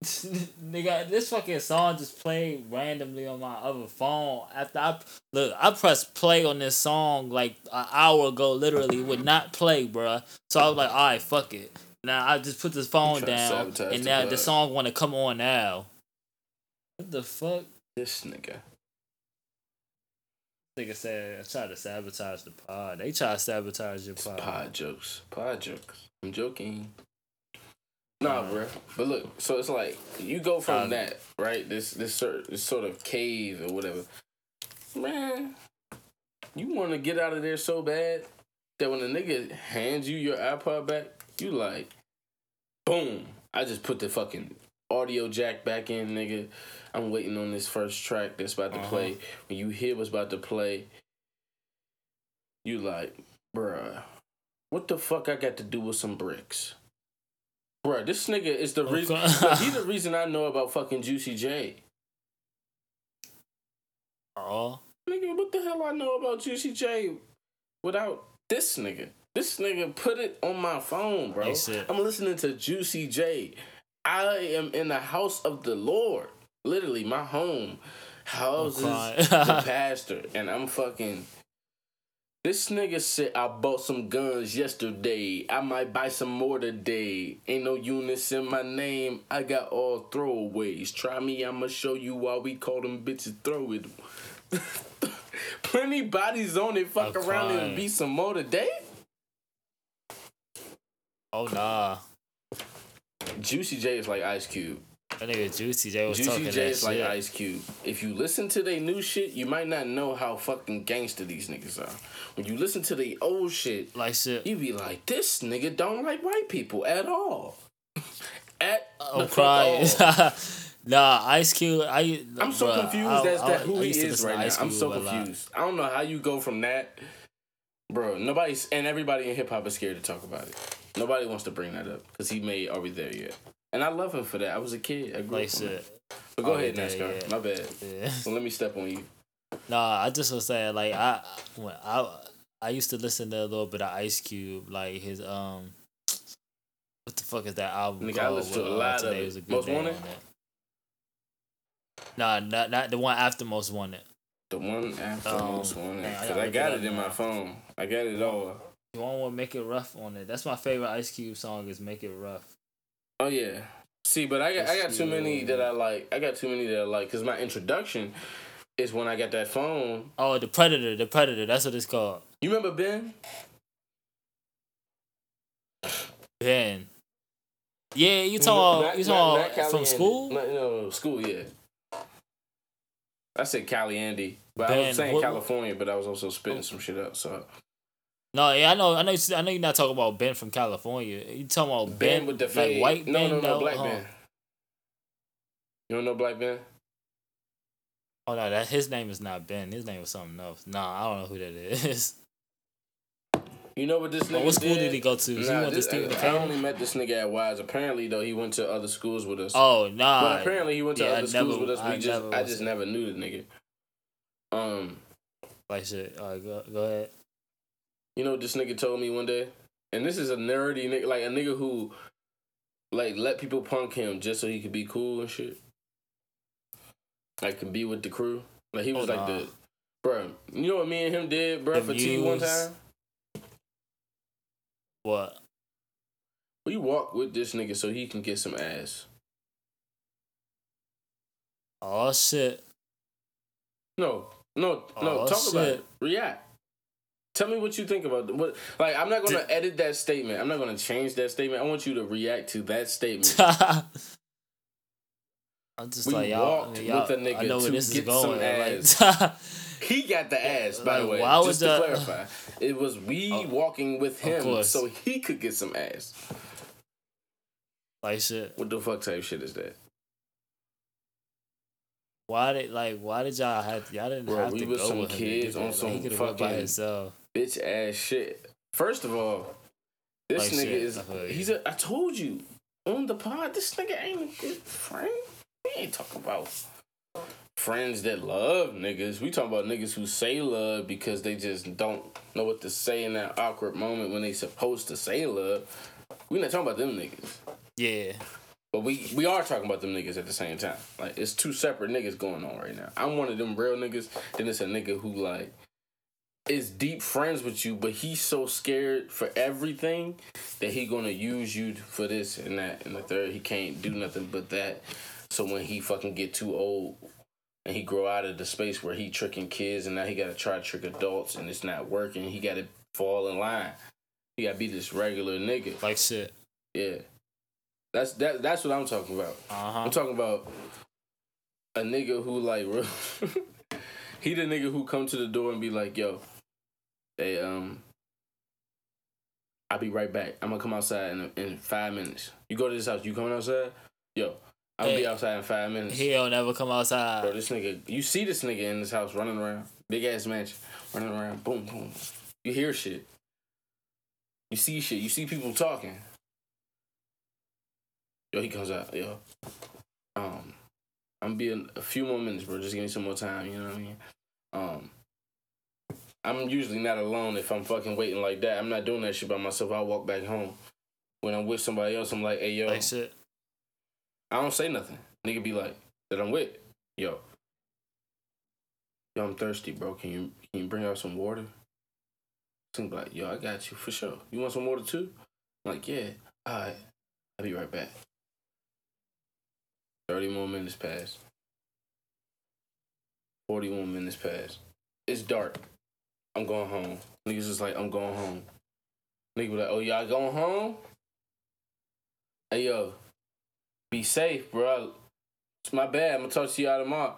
Speaker 2: Nigga, this fucking song just played randomly on my other phone. After I look, I pressed play on this song like an hour ago. Literally, would not play, bruh. So I was like, all right, fuck it. Now I just put this phone down, and now the song want to come on now. What the fuck?
Speaker 1: This nigga.
Speaker 2: Nigga said, I tried to sabotage the pod. They try to sabotage your pod.
Speaker 1: Pod jokes. Pod jokes. I'm joking. Nah, bro. But look, so it's like you go from
Speaker 2: Um,
Speaker 1: that, right? This this sort this sort of cave or whatever. Man, you want to get out of there so bad that when a nigga hands you your iPod back, you like, boom. I just put the fucking audio jack back in, nigga. I'm waiting on this first track that's about to
Speaker 2: Uh-huh.
Speaker 1: play. When you hear what's about to play, you like, bruh, what the fuck I got to do with some bricks? Bruh, this nigga is the reason.
Speaker 2: Okay.
Speaker 1: he the reason I know about fucking Juicy J.
Speaker 2: Oh,
Speaker 1: Nigga, what the hell I know about Juicy J without this nigga? This nigga put it on my phone, bro. I'm listening to Juicy J. I am in the house of the Lord. Literally, my home houses the pastor. And I'm fucking. This nigga said I bought some guns yesterday. I might buy some more today. Ain't no units in my name. I got all throwaways. Try me, I'ma show you why we call them bitches throw it. Plenty bodies on it. Fuck
Speaker 2: I'm
Speaker 1: around and
Speaker 2: crying.
Speaker 1: be some more today.
Speaker 2: oh nah.
Speaker 1: Juicy J is like Ice Cube.
Speaker 2: That nigga Juicy J was
Speaker 1: Juicy
Speaker 2: talking
Speaker 1: J
Speaker 2: that
Speaker 1: is like
Speaker 2: shit.
Speaker 1: Ice Cube. If you listen to their new shit, you might not know how fucking gangster these niggas are. When you listen to the old shit,
Speaker 2: like shit.
Speaker 1: you be like, this nigga don't like white people at all. at
Speaker 2: I'm crying.
Speaker 1: all.
Speaker 2: nah, Ice Cube. I.
Speaker 1: I'm so
Speaker 2: bruh,
Speaker 1: confused as to who
Speaker 2: I, I he
Speaker 1: is right now. I'm so confused. I don't know how you go from that, bro. Nobody's and everybody in hip hop is scared to talk about it. Nobody wants to bring that up because he may Are We There Yet? And I love him for that. I was a kid. I grew
Speaker 2: Like
Speaker 1: up on that.
Speaker 2: shit.
Speaker 1: But go
Speaker 2: Are
Speaker 1: ahead, NASCAR.
Speaker 2: Yet?
Speaker 1: My bad.
Speaker 2: Yeah.
Speaker 1: So let me step on you.
Speaker 2: Nah, I just was saying like I when I I used to listen to a little bit of Ice Cube, like his um. What the fuck is that album
Speaker 1: Nigga, I listened to a
Speaker 2: uh,
Speaker 1: lot of
Speaker 2: Today
Speaker 1: it.
Speaker 2: Was a Good
Speaker 1: Most Wanted?
Speaker 2: Nah, not not the one after Most Wanted.
Speaker 1: The one after
Speaker 2: Um,
Speaker 1: most one.
Speaker 2: man, I
Speaker 1: I got
Speaker 2: it
Speaker 1: in my phone. I got it all.
Speaker 2: The one with Make It Rough on it. That's my favorite Ice Cube song is Make It Rough.
Speaker 1: Oh, yeah. See, but I got I got too many that I like. I got too many that I like because my introduction is when I got that phone.
Speaker 2: Oh, the Predator, the Predator. That's what it's called.
Speaker 1: You remember Ben?
Speaker 2: Ben. Yeah, you talking about you talking from school?
Speaker 1: No, no, school. Yeah. I said Cali Andy, but I was saying
Speaker 2: what-
Speaker 1: California, but I was also spitting oh. some shit up. So
Speaker 2: No, yeah, I know, I know, I know. You're not talking about Ben from California. You talking about Ben,
Speaker 1: Ben with the
Speaker 2: like white
Speaker 1: no,
Speaker 2: Ben?
Speaker 1: no, no,
Speaker 2: though?
Speaker 1: black
Speaker 2: Huh.
Speaker 1: Ben. You don't know Black Ben?
Speaker 2: Oh no, that his name is not Ben. His name was something else. Nah, I don't know who that is.
Speaker 1: You know what this nigga
Speaker 2: Oh, what school
Speaker 1: did?
Speaker 2: did he go to?
Speaker 1: Nah, this- I
Speaker 2: Academy?
Speaker 1: only met this nigga at Wise. Apparently, though, he went to other schools with us.
Speaker 2: Oh nah.
Speaker 1: But apparently, he went to
Speaker 2: yeah, I
Speaker 1: other schools
Speaker 2: never-
Speaker 1: with us. We
Speaker 2: I
Speaker 1: just,
Speaker 2: never
Speaker 1: I just never knew the nigga. Um,
Speaker 2: like shit. All right, go go ahead.
Speaker 1: You know what this nigga told me one day, and this is a nerdy nigga, like a nigga who, like, let people punk him just so he could be cool and shit. Like, can be with the crew. Like he was like the, bro. You know what me and him did, bro,
Speaker 2: The
Speaker 1: for T one time.
Speaker 2: What?
Speaker 1: We walked with this nigga so he can get some ass.
Speaker 2: Oh shit.
Speaker 1: No, no, no.
Speaker 2: Oh,
Speaker 1: talk about it. React. Tell me what you think about what. Like, I'm not gonna
Speaker 2: Did-
Speaker 1: edit that statement. I'm not gonna change that statement. I want you to react to that statement.
Speaker 2: I'm just
Speaker 1: We
Speaker 2: like y'all.
Speaker 1: walked
Speaker 2: y'all
Speaker 1: with a nigga
Speaker 2: I know where
Speaker 1: to
Speaker 2: this is
Speaker 1: get
Speaker 2: going.
Speaker 1: some
Speaker 2: Like,
Speaker 1: he got the ass, by the way.
Speaker 2: why
Speaker 1: Just
Speaker 2: was
Speaker 1: to clarify, it was we
Speaker 2: Oh,
Speaker 1: walking with him so he could get some ass.
Speaker 2: like shit.
Speaker 1: What the fuck type shit is that?
Speaker 2: Why did like why did y'all have y'all didn't
Speaker 1: Bro,
Speaker 2: have
Speaker 1: we
Speaker 2: to go with him
Speaker 1: kids
Speaker 2: do
Speaker 1: on
Speaker 2: that.
Speaker 1: some
Speaker 2: like, he could have by himself.
Speaker 1: Bitch ass shit. First of all, this
Speaker 2: Like
Speaker 1: nigga
Speaker 2: shit,
Speaker 1: is he's a I told you on the pod, this nigga ain't a good friend. We ain't talking about friends that love niggas. We talking about niggas who say love because they just don't know what to say in that awkward moment when they supposed to say love. We not talking about them niggas.
Speaker 2: Yeah.
Speaker 1: But we we are talking about them niggas at the same time. Like it's two separate niggas going on right now. I'm one of them real niggas. Then it's a nigga who like is deep friends with you, but he's so scared for everything that he gonna use you for this and that and the third. He can't do nothing but that. So when he fucking get too old and he grow out of the space where he tricking kids and now he gotta try to trick adults and it's not working, he gotta fall in line. He gotta be this regular nigga.
Speaker 2: Like shit.
Speaker 1: Yeah. That's that that's what I'm talking about.
Speaker 2: Uh huh.
Speaker 1: I'm talking about a nigga who like he the nigga who come to the door and be like, yo, hey, um, I'll be right back. I'm gonna come outside in, in five minutes. You go to this house, you coming outside? Yo, I'm gonna be outside in five minutes.
Speaker 2: He'll never come outside.
Speaker 1: Bro, this nigga, you see this nigga in this house running around, big ass mansion, running around, boom, boom. You hear shit. You see shit. You see people talking. Yo, he comes out. Yo, um, I'm being a few more minutes, bro. Just give me some more time. You know what I mean? Um, I'm usually not alone if I'm fucking waiting like that. I'm not doing that shit by myself. I'll walk back home. When I'm with somebody else, I'm like, hey, yo,
Speaker 2: Like shit.
Speaker 1: I don't say nothing. Nigga be like, that I'm with. Yo. Yo, I'm thirsty, bro. Can you can you bring out some water? Be like, yo, I got you for sure. You want some water too? I'm like, yeah. Alright. I'll be right back. 30 more minutes pass. 41 minutes pass. It's dark. I'm going home. Niggas is like, I'm going home. Nigga be like, oh, y'all going home? Hey, yo, be safe, bro. It's my bad. I'm gonna talk to y'all tomorrow.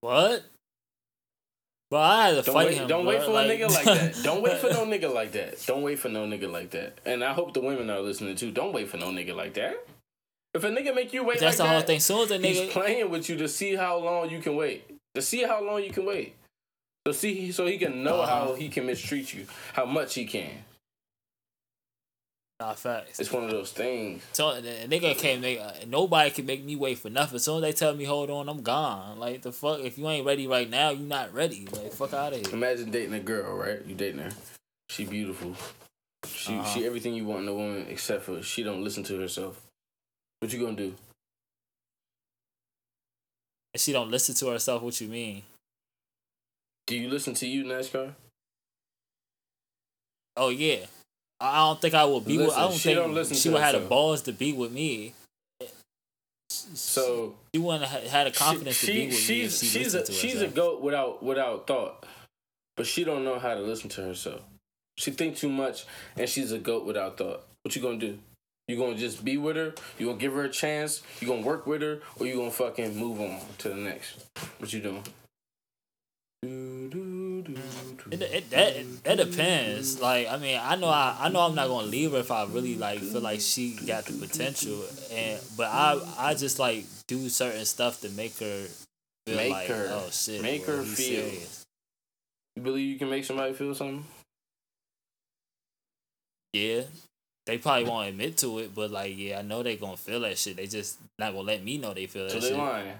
Speaker 2: What? Bro, I had to
Speaker 1: Don't
Speaker 2: fight
Speaker 1: wait.
Speaker 2: him.
Speaker 1: don't
Speaker 2: bro.
Speaker 1: wait for
Speaker 2: like,
Speaker 1: a nigga like that. Don't wait for no nigga like that. Don't wait for no nigga like that. And I hope the women are listening too. Don't wait for no nigga like that. If a nigga make you wait
Speaker 2: That's
Speaker 1: like
Speaker 2: the whole
Speaker 1: that,
Speaker 2: thing. Soon as the
Speaker 1: he's playing with you to see how long you can wait. To see how long you can wait. So see, so he can know
Speaker 2: Uh-huh.
Speaker 1: how he can mistreat you, how much he can.
Speaker 2: nah, facts.
Speaker 1: It's one of those things.
Speaker 2: So the nigga can't make uh, nobody can make me wait for nothing. As soon as they tell me hold on, I'm gone. Like the fuck, if you ain't ready right now, you not ready. Like fuck out of here.
Speaker 1: Imagine dating a girl, right? You dating her. She beautiful. She
Speaker 2: Uh-huh.
Speaker 1: she everything you want in a woman except for she don't listen to herself. What you gonna do?
Speaker 2: And she don't listen to herself. What you mean?
Speaker 1: Do you listen to you, NASCAR?
Speaker 2: Oh yeah, I don't think I would be. with,
Speaker 1: Listen,
Speaker 2: I don't
Speaker 1: she
Speaker 2: think
Speaker 1: don't
Speaker 2: she would have the
Speaker 1: herself.
Speaker 2: balls to be with me.
Speaker 1: So
Speaker 2: She wouldn't have had the confidence
Speaker 1: she,
Speaker 2: to be with
Speaker 1: she's
Speaker 2: me if she
Speaker 1: she's a she's a goat without without thought, but she don't know how to listen to herself. She think too much, and she's a goat without thought. What you gonna do? You gonna just be with her? You gonna give her a chance? You gonna work with her, or you gonna fucking move on to the next? What you doing?
Speaker 2: It, it, that that depends. Like I mean, I know I, I know I'm not gonna leave her if I really like feel like she got the potential, and but I I just like do certain stuff to make her feel
Speaker 1: Make
Speaker 2: like
Speaker 1: her-
Speaker 2: oh shit,
Speaker 1: make her feel.
Speaker 2: serious.
Speaker 1: You believe you can make somebody feel something?
Speaker 2: Yeah, they probably won't admit to it, but like yeah, I know they gonna feel that shit. They just not gonna let me know they feel that
Speaker 1: So they
Speaker 2: shit.
Speaker 1: lying.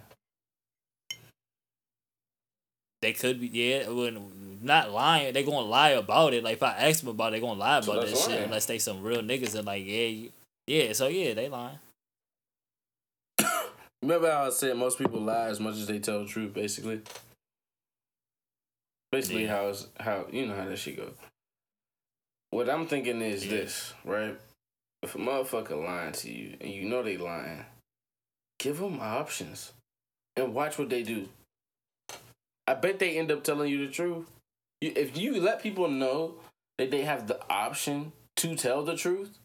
Speaker 2: They could be yeah, when not lying. They gonna lie about it. Like if I ask them about, it, they gonna lie
Speaker 1: So
Speaker 2: about that
Speaker 1: that's
Speaker 2: shit
Speaker 1: lying.
Speaker 2: unless they some real niggas and like yeah, you, yeah. So yeah, they lying.
Speaker 1: Remember how I said most people lie as much as they tell the truth, basically. Basically,
Speaker 2: Yeah.
Speaker 1: how it's, how you know how that shit go. What I'm thinking is
Speaker 2: Yeah.
Speaker 1: this, right? If a motherfucker lying to you and you know they lying, give them options and watch what they do. I bet they end up telling you the truth. You, if you let people know that they have the option to tell the truth,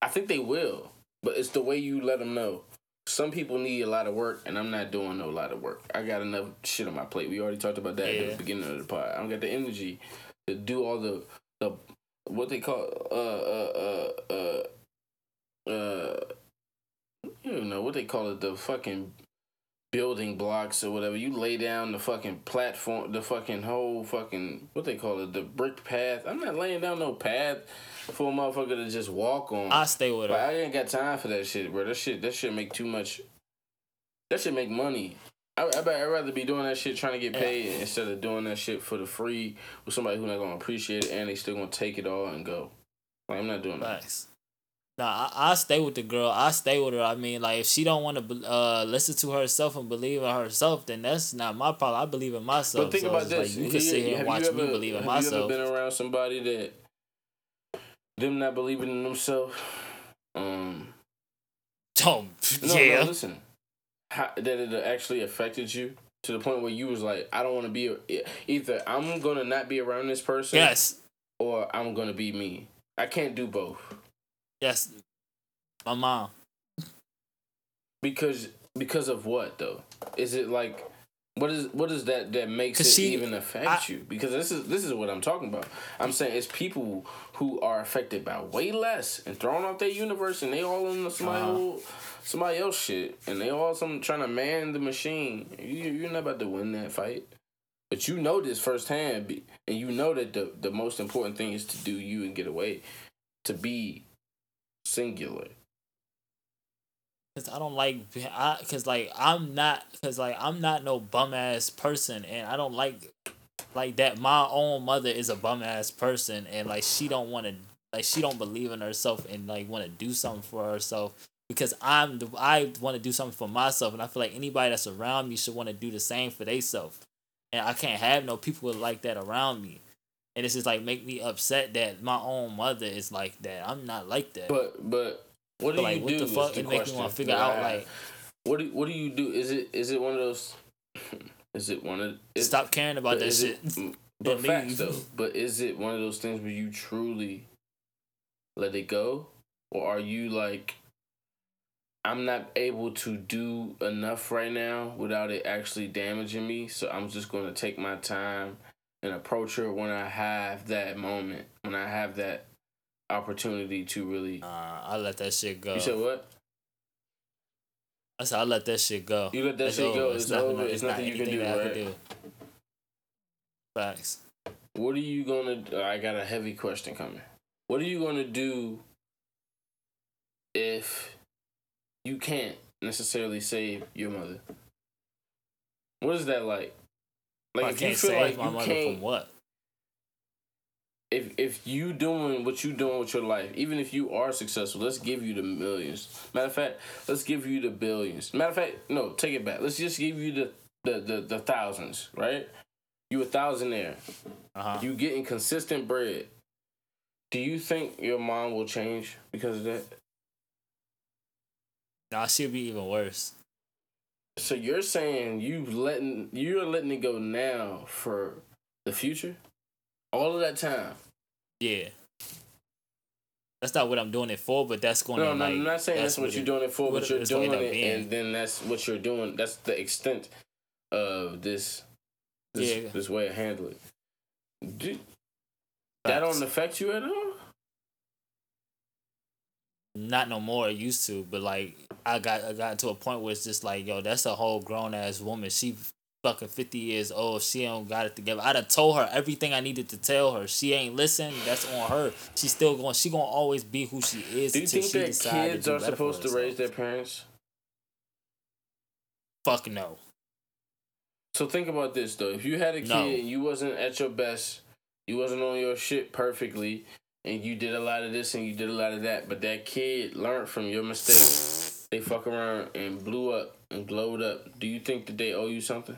Speaker 1: I think they will. But it's the way you let them know. Some people need a lot of work, and I'm not doing no lot of work. I got enough shit on my plate. We already talked about that at the beginning of the pod. I don't got the energy to do all the the what they call uh uh uh uh uh you know what they call it the fucking building blocks or whatever. You lay down the fucking platform, the fucking whole fucking what they call it, the brick path. I'm not laying down no path for a motherfucker to just walk on.
Speaker 2: I stay with
Speaker 1: Like,
Speaker 2: her.
Speaker 1: I ain't got time for that shit, bro. That shit, that shit make too much. That shit make money. I, I bet I'd rather be doing that shit trying to get paid instead of doing that shit for the free with somebody who not gonna appreciate it and they still gonna take it all and go. Like, I'm not doing that.
Speaker 2: Nah, I, I stay with the girl. I stay with her. I mean, like if she don't want to uh listen to herself and believe in herself, then that's not my problem. I believe in myself.
Speaker 1: But think
Speaker 2: so
Speaker 1: about this:
Speaker 2: Like, you can sit here and
Speaker 1: have
Speaker 2: watch
Speaker 1: you
Speaker 2: me
Speaker 1: ever-
Speaker 2: believe in
Speaker 1: have you ever been around somebody that them not believing in themselves? Um,
Speaker 2: Oh,
Speaker 1: no,
Speaker 2: yeah.
Speaker 1: no, listen, how, that it actually affected you to the point where you was like, I don't want to be either. I'm gonna not be around this person,
Speaker 2: Yes.
Speaker 1: or I'm gonna be me. I can't do both
Speaker 2: Yes. My mom.
Speaker 1: because because of what though? Is it like what is what is that that makes it
Speaker 2: she-
Speaker 1: even affect
Speaker 2: I-
Speaker 1: you? Because this is this is what I'm talking about. I'm saying it's people who are affected by way less and thrown off their universe, and they all in somebody
Speaker 2: Uh-huh.
Speaker 1: somebody else shit, and they all some trying to man the machine. You you're not about to win that fight. But you know this firsthand, and you know that the, the most important thing is to do you and get away, to be singular.
Speaker 2: Cause I don't like, I cause like I'm not, cause like I'm not no bum ass person, and I don't like, like that. My own mother is a bum ass person, and like she don't want to, like she don't believe in herself, and like want to do something for herself. Because I'm, the, I want to do something for myself, and I feel like anybody that's around me should want to do the same for themselves. And I can't have no people like that around me, and it's just like make me upset that my own mother is like that. I'm not like that.
Speaker 1: But but what do
Speaker 2: But, like,
Speaker 1: you
Speaker 2: what
Speaker 1: do?
Speaker 2: the fuck?
Speaker 1: the
Speaker 2: It make me want to figure out like.
Speaker 1: what do what do you do? Is it is it one of those? Is it one of is,
Speaker 2: Stop caring about that
Speaker 1: is
Speaker 2: shit.
Speaker 1: It, but facts though. But is it one of those things where you truly let it go, or are you like? I'm not able to do enough right now without it actually damaging me, so I'm just going to take my time and approach her when I have that moment, when I have that opportunity to really.
Speaker 2: Nah, I let that shit go.
Speaker 1: You said what?
Speaker 2: I said I let that shit go.
Speaker 1: You let that shit go, it's
Speaker 2: nothing-
Speaker 1: over, it's nothing you can do,
Speaker 2: that I
Speaker 1: right?
Speaker 2: do. Facts.
Speaker 1: What are you gonna? do? I got a heavy question coming. What are you gonna do if you can't necessarily save your mother? What is that like? Like if you
Speaker 2: can't
Speaker 1: feel like
Speaker 2: my
Speaker 1: you can't,
Speaker 2: from what?
Speaker 1: if if you doing what you doing with your life, even if you are successful, let's give you the millions. Matter of fact, let's give you the billions. Matter of fact, no, take it back. Let's just give you the the the, the thousands, right? You a thousandaire.
Speaker 2: Uh huh.
Speaker 1: You getting consistent bread. Do you think your mom will change because of that?
Speaker 2: Nah, she'll be even worse.
Speaker 1: So you're saying you letting you're letting it go now for the future? All of that time.
Speaker 2: Yeah. That's not what I'm doing it for, but that's going
Speaker 1: No,
Speaker 2: to
Speaker 1: no,
Speaker 2: like.
Speaker 1: I'm not saying that's, what,
Speaker 2: it-
Speaker 1: you're doing it for,
Speaker 2: what
Speaker 1: but you're doing it,
Speaker 2: being.
Speaker 1: and then that's what you're doing. That's the extent of this, this,
Speaker 2: Yeah.
Speaker 1: this way of handling. Do, that don't affect you at all.
Speaker 2: not no more. It used to, but like I got I got to a point where it's just like, yo, that's a whole grown ass woman. She fucking fifty years old. She don't got it together. I'd have told her everything I needed to tell her. She ain't listen. That's on her. She's still going. She gonna always be who she is
Speaker 1: Do you think
Speaker 2: she
Speaker 1: that kids are supposed to raise their parents?
Speaker 2: Fuck no.
Speaker 1: So think about this though. If you had a kid
Speaker 2: No.
Speaker 1: and you wasn't at your best, you wasn't on your shit perfectly, and you did a lot of this and you did a lot of that, but that kid learned from your mistakes. They fuck around and blew up and glowed up. Do you think that they owe you something?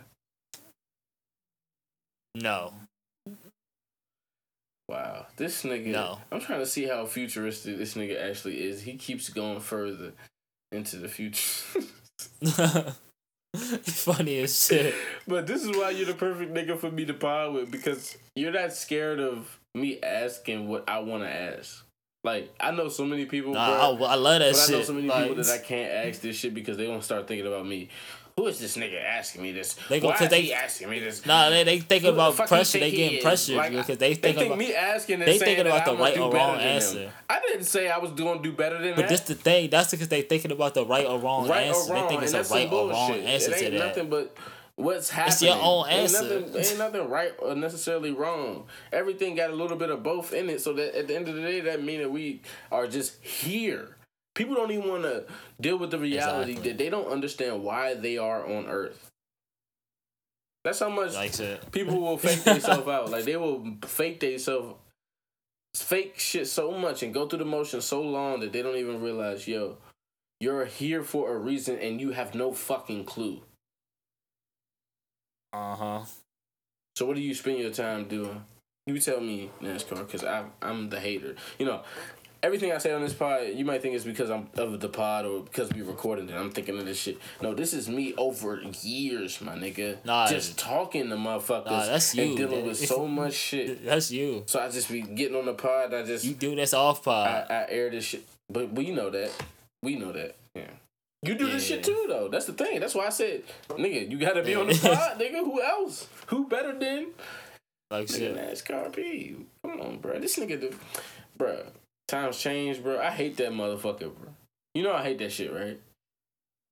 Speaker 2: No.
Speaker 1: Wow, this nigga.
Speaker 2: No.
Speaker 1: I'm trying to see how futuristic this nigga actually is. He keeps going further into the future.
Speaker 2: Funny as shit.
Speaker 1: but this is why you're the perfect nigga for me to pod with because you're not scared of me asking what I want to ask. Like I know so many people,
Speaker 2: Nah,
Speaker 1: bro,
Speaker 2: I, I love that
Speaker 1: but
Speaker 2: shit.
Speaker 1: I know so many
Speaker 2: like,
Speaker 1: people that I can't ask this shit because they gonna start thinking about me. Who is this nigga asking me this?
Speaker 2: They go-
Speaker 1: Why is
Speaker 2: they-
Speaker 1: he asking me this?
Speaker 2: Nah, they they thinking
Speaker 1: Who the
Speaker 2: about pressure. They getting pressure
Speaker 1: Like,
Speaker 2: because they
Speaker 1: They
Speaker 2: thinking
Speaker 1: think
Speaker 2: about.
Speaker 1: me asking and
Speaker 2: they thinking about the right or wrong
Speaker 1: him.
Speaker 2: answer.
Speaker 1: I didn't say I was doing do better than
Speaker 2: But
Speaker 1: that.
Speaker 2: this the thing. That's because they thinking about the right or wrong
Speaker 1: right
Speaker 2: answer.
Speaker 1: or wrong,
Speaker 2: They think it's a right or wrong answer
Speaker 1: it ain't
Speaker 2: to that.
Speaker 1: nothing but what's happening.
Speaker 2: It's your own
Speaker 1: Ain't
Speaker 2: answer.
Speaker 1: nothing, ain't nothing right or necessarily wrong. Everything got a little bit of both in it. So that at the end of the day, that mean that we are just here. People don't even want to deal with the reality
Speaker 2: Exactly.
Speaker 1: that they don't understand why they are on Earth. That's how much
Speaker 2: Like
Speaker 1: people will fake themselves out. Like they will fake themselves, fake shit so much and go through the motion so long that they don't even realize, yo, you're here for a reason and you have no fucking clue.
Speaker 2: Uh huh.
Speaker 1: So what do you spend your time doing? You tell me, NASCAR, because I'm I'm the hater. You know, everything I say on this pod, you might think it's because I'm of the pod or because we recorded it. I'm thinking of this shit. No, this is me over years, my nigga.
Speaker 2: Nah,
Speaker 1: just talking to motherfuckers
Speaker 2: Nah, that's
Speaker 1: and
Speaker 2: you,
Speaker 1: dealing
Speaker 2: man.
Speaker 1: with so much shit.
Speaker 2: That's you.
Speaker 1: So I just be getting on the pod. I just
Speaker 2: You do this off pod.
Speaker 1: I, I air this shit, but we know that. We know that. Yeah. You do this shit too, though. That's the thing. That's why I said, nigga, you gotta be on the pod, nigga. Who else? Who better than
Speaker 2: like shit.
Speaker 1: NASCAR P? Come on, bro. This nigga, do, bro. Times change, bro. I hate that motherfucker, bro. You know I hate that shit, right?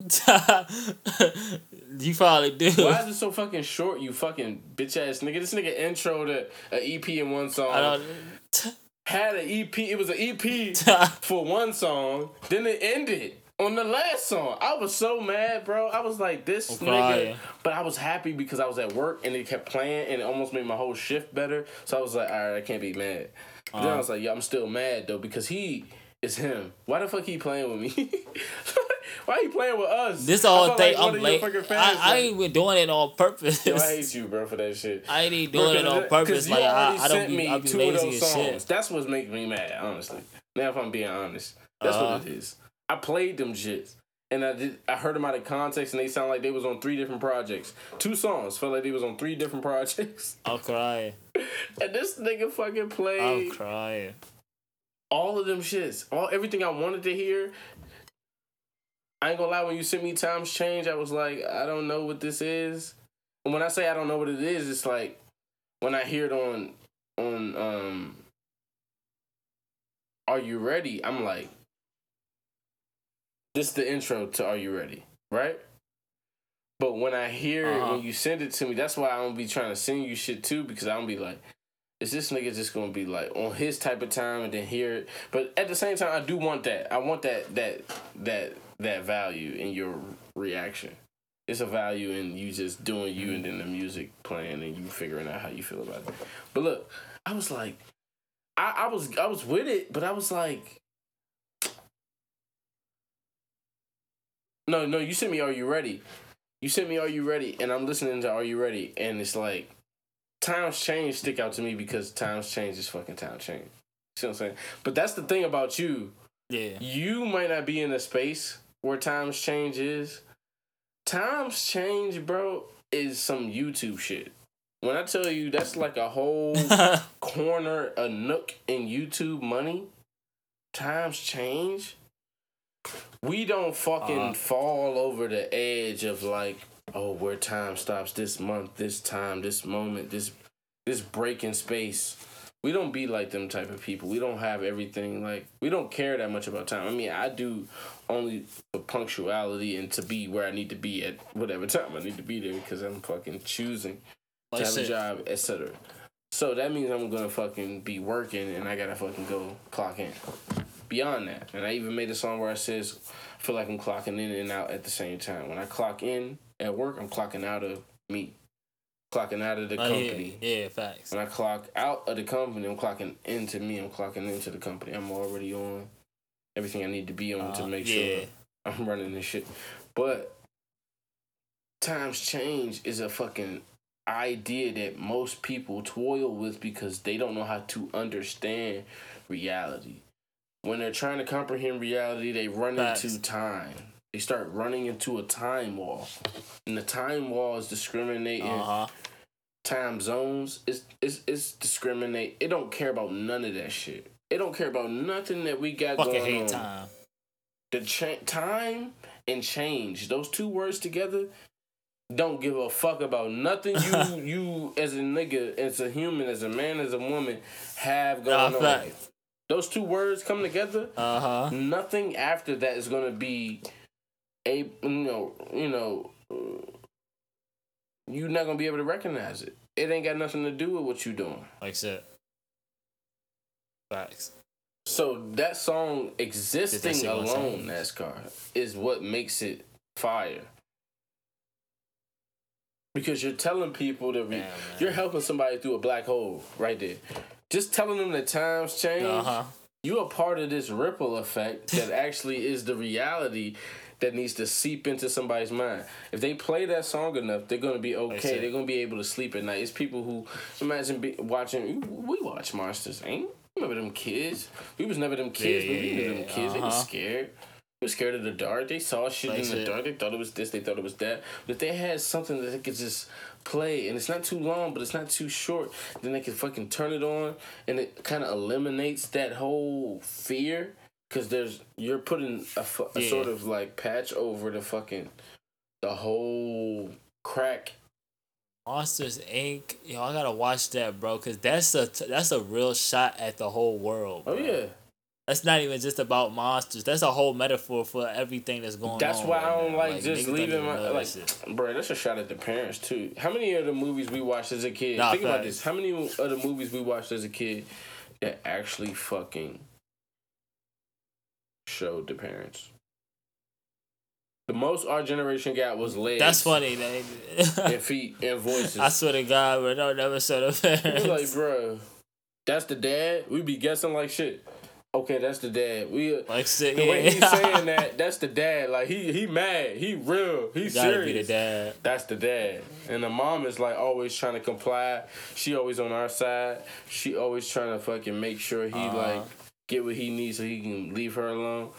Speaker 2: you probably do.
Speaker 1: Why is it so fucking short? You fucking bitch ass nigga. This nigga intro to a EP in one song.
Speaker 2: I don't.
Speaker 1: had an EP. It was an EP for one song. Then it ended on the last song. I was so mad, bro. I was like, this nigga. But I was happy because I was at work and it kept playing and it almost made my whole shift better. So I was like, all right, I can't be mad. But then I
Speaker 2: Uh-huh.
Speaker 1: was like, yeah, I'm still mad though because he is him. Why the fuck he playing with me? Why he playing with us?
Speaker 2: This whole thing,
Speaker 1: like
Speaker 2: I'm late. I, I ain't even doing it on purpose.
Speaker 1: Yo, I hate you, bro, for that shit.
Speaker 2: I ain't even doing it on purpose. Like I, I don't be, I be lazy
Speaker 1: of those
Speaker 2: as shit.
Speaker 1: That's what's making me mad, honestly. Now, if I'm being honest, that's
Speaker 2: Uh-huh.
Speaker 1: what it is. I played them shits, and I did. I heard them out of context, and they sound like they was on three different projects. Two songs felt like they was on three different projects,
Speaker 2: I'm crying.
Speaker 1: and this nigga fucking
Speaker 2: played.
Speaker 1: Played
Speaker 2: crying.
Speaker 1: all of them shits. All everything I wanted to hear. I ain't gonna lie. When you sent me times change, I was like, I don't know what this is. And when I say I don't know what it is, it's like when I hear it on on um Are You Ready? I'm like This is the intro to Are You Ready, right? But when I hear
Speaker 2: Uh-huh.
Speaker 1: when you send it to me, that's why I don't be trying to send you shit too, because I don't be like, is this nigga just gonna be like on his type of time and then hear it? But at the same time, I do want that. I want that that that that value in your reaction. It's a value in you just doing you and then the music playing and you figuring out how you feel about it. But look, I was like, I, I was I was with it, but I was like, no, no. You sent me Are You Ready? You sent me Are You Ready? And I'm listening to Are You Ready? And it's like times change stick out to me because times change is fucking time change. See what I'm saying? But that's the thing about you.
Speaker 2: Yeah.
Speaker 1: You might not be in a space where times change is. Times change, bro, is some YouTube shit. When I tell you that's like a whole corner, a nook in YouTube money, times change. We don't fucking
Speaker 2: Uh-huh.
Speaker 1: fall over the edge of like, oh, where time stops this month, this time, this moment, this this break in space. We don't be like them type of people. We don't have everything like we don't care that much about time. I mean, I do only for punctuality and to be where I need to be at whatever time I need to be there because I'm fucking choosing to
Speaker 2: Like
Speaker 1: have a job, etc. So that means I'm gonna fucking be working and I gotta fucking go clock in. Beyond that, and I even made a song where I says, I feel like I'm clocking in and out at the same time. When I clock in at work, I'm clocking out of me, clocking out of the
Speaker 2: Oh, yeah,
Speaker 1: company.
Speaker 2: yeah, facts.
Speaker 1: When I clock out of the company, I'm clocking into me. I'm clocking into the company. I'm already on everything I need to be on to
Speaker 2: Uh,
Speaker 1: make
Speaker 2: yeah.
Speaker 1: sure I'm running this shit. But times change is a fucking idea that most people toil with because they don't know how to understand reality. When they're trying to comprehend reality, they run
Speaker 2: Facts.
Speaker 1: into time. They start running into a time wall. And the time wall is discriminating
Speaker 2: Uh huh.
Speaker 1: time zones. It's, it's it's discriminate. It don't care about none of that shit. It don't care about nothing that we got
Speaker 2: Fucking
Speaker 1: going
Speaker 2: hate
Speaker 1: on.
Speaker 2: time.
Speaker 1: The cha- time and change. Those two words together don't give a fuck about nothing you you as a nigga, as a human, as a man, as a woman have
Speaker 2: Nah,
Speaker 1: going on.
Speaker 2: facts.
Speaker 1: Those two words come together.
Speaker 2: Uh huh.
Speaker 1: Nothing after that is gonna be a you know you know you're not gonna be able to recognize it. It ain't got nothing to do with what you're doing.
Speaker 2: Like shit. Facts.
Speaker 1: So that song existing alone. NASCAR, is what makes it fire. Because you're telling people that re-
Speaker 2: Damn,
Speaker 1: you're helping somebody through a black hole right there. Just telling them that times change.
Speaker 2: Uh huh.
Speaker 1: you are part of this ripple effect that actually is the reality that needs to seep into somebody's mind. If they play that song enough, they're gonna be okay. They're gonna be able to sleep at night. It's people who imagine be, watching. We watch monsters, ain't? Remember them kids? We was never them kids, but we
Speaker 2: Yeah,
Speaker 1: knew them kids. They was
Speaker 2: uh-huh.
Speaker 1: scared. They was scared of the dark. They saw shit
Speaker 2: Like
Speaker 1: in the
Speaker 2: shit.
Speaker 1: dark. They thought it was this. They thought it was that. But they had something that they could just play, and it's not too long, but it's not too short, then they can fucking turn it on, and it kind of eliminates that whole fear. Cause there's you're putting a, fu- a
Speaker 2: Yeah.
Speaker 1: sort of like patch over the fucking the whole crack.
Speaker 2: Monsters Inc. Yo, I gotta watch that, bro, cause that's a that's a real shot at the whole world.
Speaker 1: Oh yeah,
Speaker 2: That's not even just about monsters. That's a whole metaphor for everything that's going
Speaker 1: that's
Speaker 2: on.
Speaker 1: That's why
Speaker 2: right
Speaker 1: I don't
Speaker 2: now.
Speaker 1: like just leaving my
Speaker 2: that
Speaker 1: like,
Speaker 2: shit.
Speaker 1: bro. That's a shot at the parents too. How many of the movies we watched as a kid?
Speaker 2: Nah,
Speaker 1: think about this. How many of the movies we watched as a kid that actually fucking showed the parents? The most our generation got was legs.
Speaker 2: That's funny. They,
Speaker 1: And feet and voices.
Speaker 2: I swear to God, bro, no, never show the parents.
Speaker 1: like, bro, that's the dad. We be guessing like shit. Okay, that's the dad. We uh,
Speaker 2: Like shit,
Speaker 1: the way he's saying that, that's the dad. Like he he mad. He real. He serious.
Speaker 2: be the dad.
Speaker 1: That's the dad. And the mom is like always trying to comply. She always on our side. She always trying to fucking make sure he
Speaker 2: Uh-huh.
Speaker 1: like get what he needs so he can leave her alone.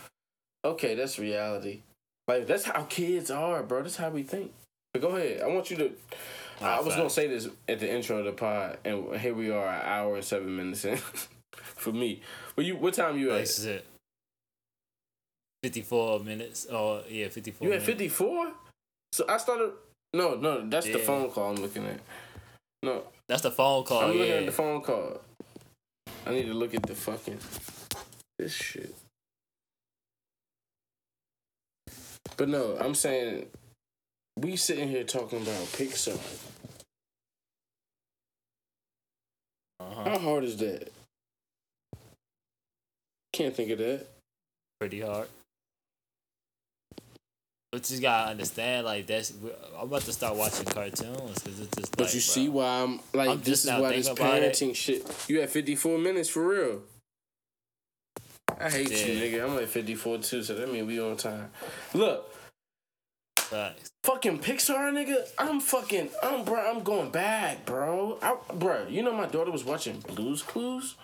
Speaker 1: Okay, that's reality. Like that's how kids are, bro. That's how we think. But go ahead. I want you to. I was gonna say this at the intro of the pod, and here we are, an hour and seven minutes in. For me, but you, what time you at?
Speaker 2: shit. Fifty four minutes. Oh yeah, fifty four.
Speaker 1: You at fifty four? So I started. No, no, that's the phone call I'm looking at. No,
Speaker 2: That's the phone call.
Speaker 1: I'm looking
Speaker 2: yeah.
Speaker 1: at the phone call. I need to look at the fucking this shit. But no, I'm saying we sitting here talking about Pixar.
Speaker 2: Uh-huh.
Speaker 1: How hard is that? Can't think of that.
Speaker 2: Pretty hard. But you gotta understand, like that's. I'm about to start watching cartoons because it's just.
Speaker 1: But
Speaker 2: like,
Speaker 1: you
Speaker 2: bro,
Speaker 1: see why I'm like
Speaker 2: I'm
Speaker 1: this is why this
Speaker 2: about it.
Speaker 1: parenting shit. You at 54 minutes for real. I hate you,
Speaker 2: Yeah.
Speaker 1: nigga. I'm at 54 too, so that means we on time. Look,
Speaker 2: Facts.
Speaker 1: fucking Pixar, nigga. I'm fucking, I'm bro. I'm going back, bro. I, bro, you know my daughter was watching Blue's Clues.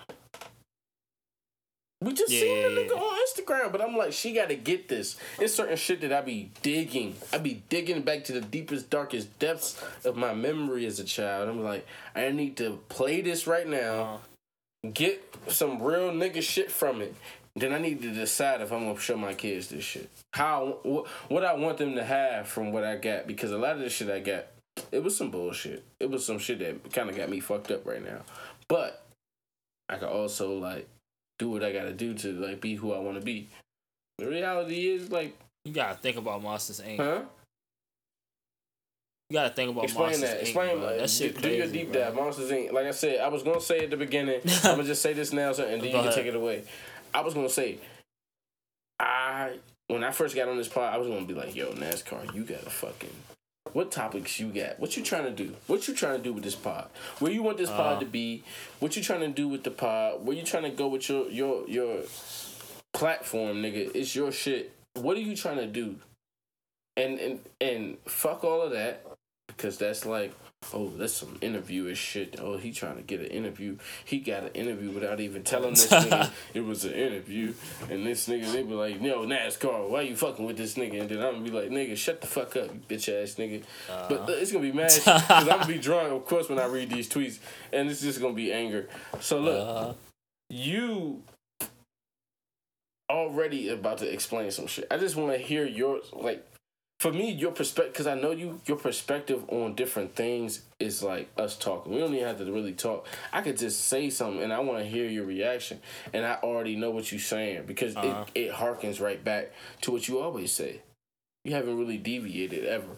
Speaker 1: We just
Speaker 2: Yeah,
Speaker 1: seen the nigga on Instagram, but I'm like, she gotta get this. It's certain shit that I be digging. I be digging back to the deepest, darkest depths of my memory as a child. I'm like, I need to play this right now, uh-huh. get some real nigga shit from it. Then I need to decide if I'm gonna show my kids this shit. How wh- what I want them to have from what I got because a lot of the shit I got, it was some bullshit. It was some shit that kind of got me fucked up right now. But I could also like do what I gotta do to like be who I want to be. The reality is like,
Speaker 2: You gotta think about Monsters Inc.
Speaker 1: huh?
Speaker 2: You gotta think about
Speaker 1: Explain
Speaker 2: Monsters
Speaker 1: that.
Speaker 2: Inc.
Speaker 1: Explain
Speaker 2: bro. that shit
Speaker 1: do,
Speaker 2: crazy,
Speaker 1: do your deep
Speaker 2: bro.
Speaker 1: dive. Monsters Inc. Like I said, I was gonna say at the beginning. I'm gonna just say this now, so, and then you
Speaker 2: Go
Speaker 1: can
Speaker 2: ahead.
Speaker 1: take it away. I was gonna say, I when I first got on this pod, I was gonna be like, "Yo, NASCAR, you gotta fucking." What topics you got? What you trying to do? What you trying to do with this pod? Where you want this pod
Speaker 2: Uh.
Speaker 1: to be? What you trying to do with the pod? Where you trying to go with your your your platform, nigga? It's your shit. What are you trying to do? And and and fuck all of that because that's like, oh, that's some interviewer shit. Oh, he trying to get an interview. He got an interview without even telling this nigga it was an interview. And this nigga, they be like, yo, NASCAR, why you fucking with this nigga? And then I'm gonna be like, nigga, shut the fuck up, you bitch ass nigga. But uh, it's gonna be mad because I'm gonna be drunk, of course, when I read these tweets, and it's just gonna be anger. So look,
Speaker 2: Uh,
Speaker 1: you already about to explain some shit. I just want to hear your like for me your perspective because I know you your perspective on different things is like us talking. We don't even have to really talk. I could just say something and I want to hear your reaction and I already know what you're saying because
Speaker 2: Uh-huh.
Speaker 1: it it harkens right back to what you always say. You haven't really deviated ever.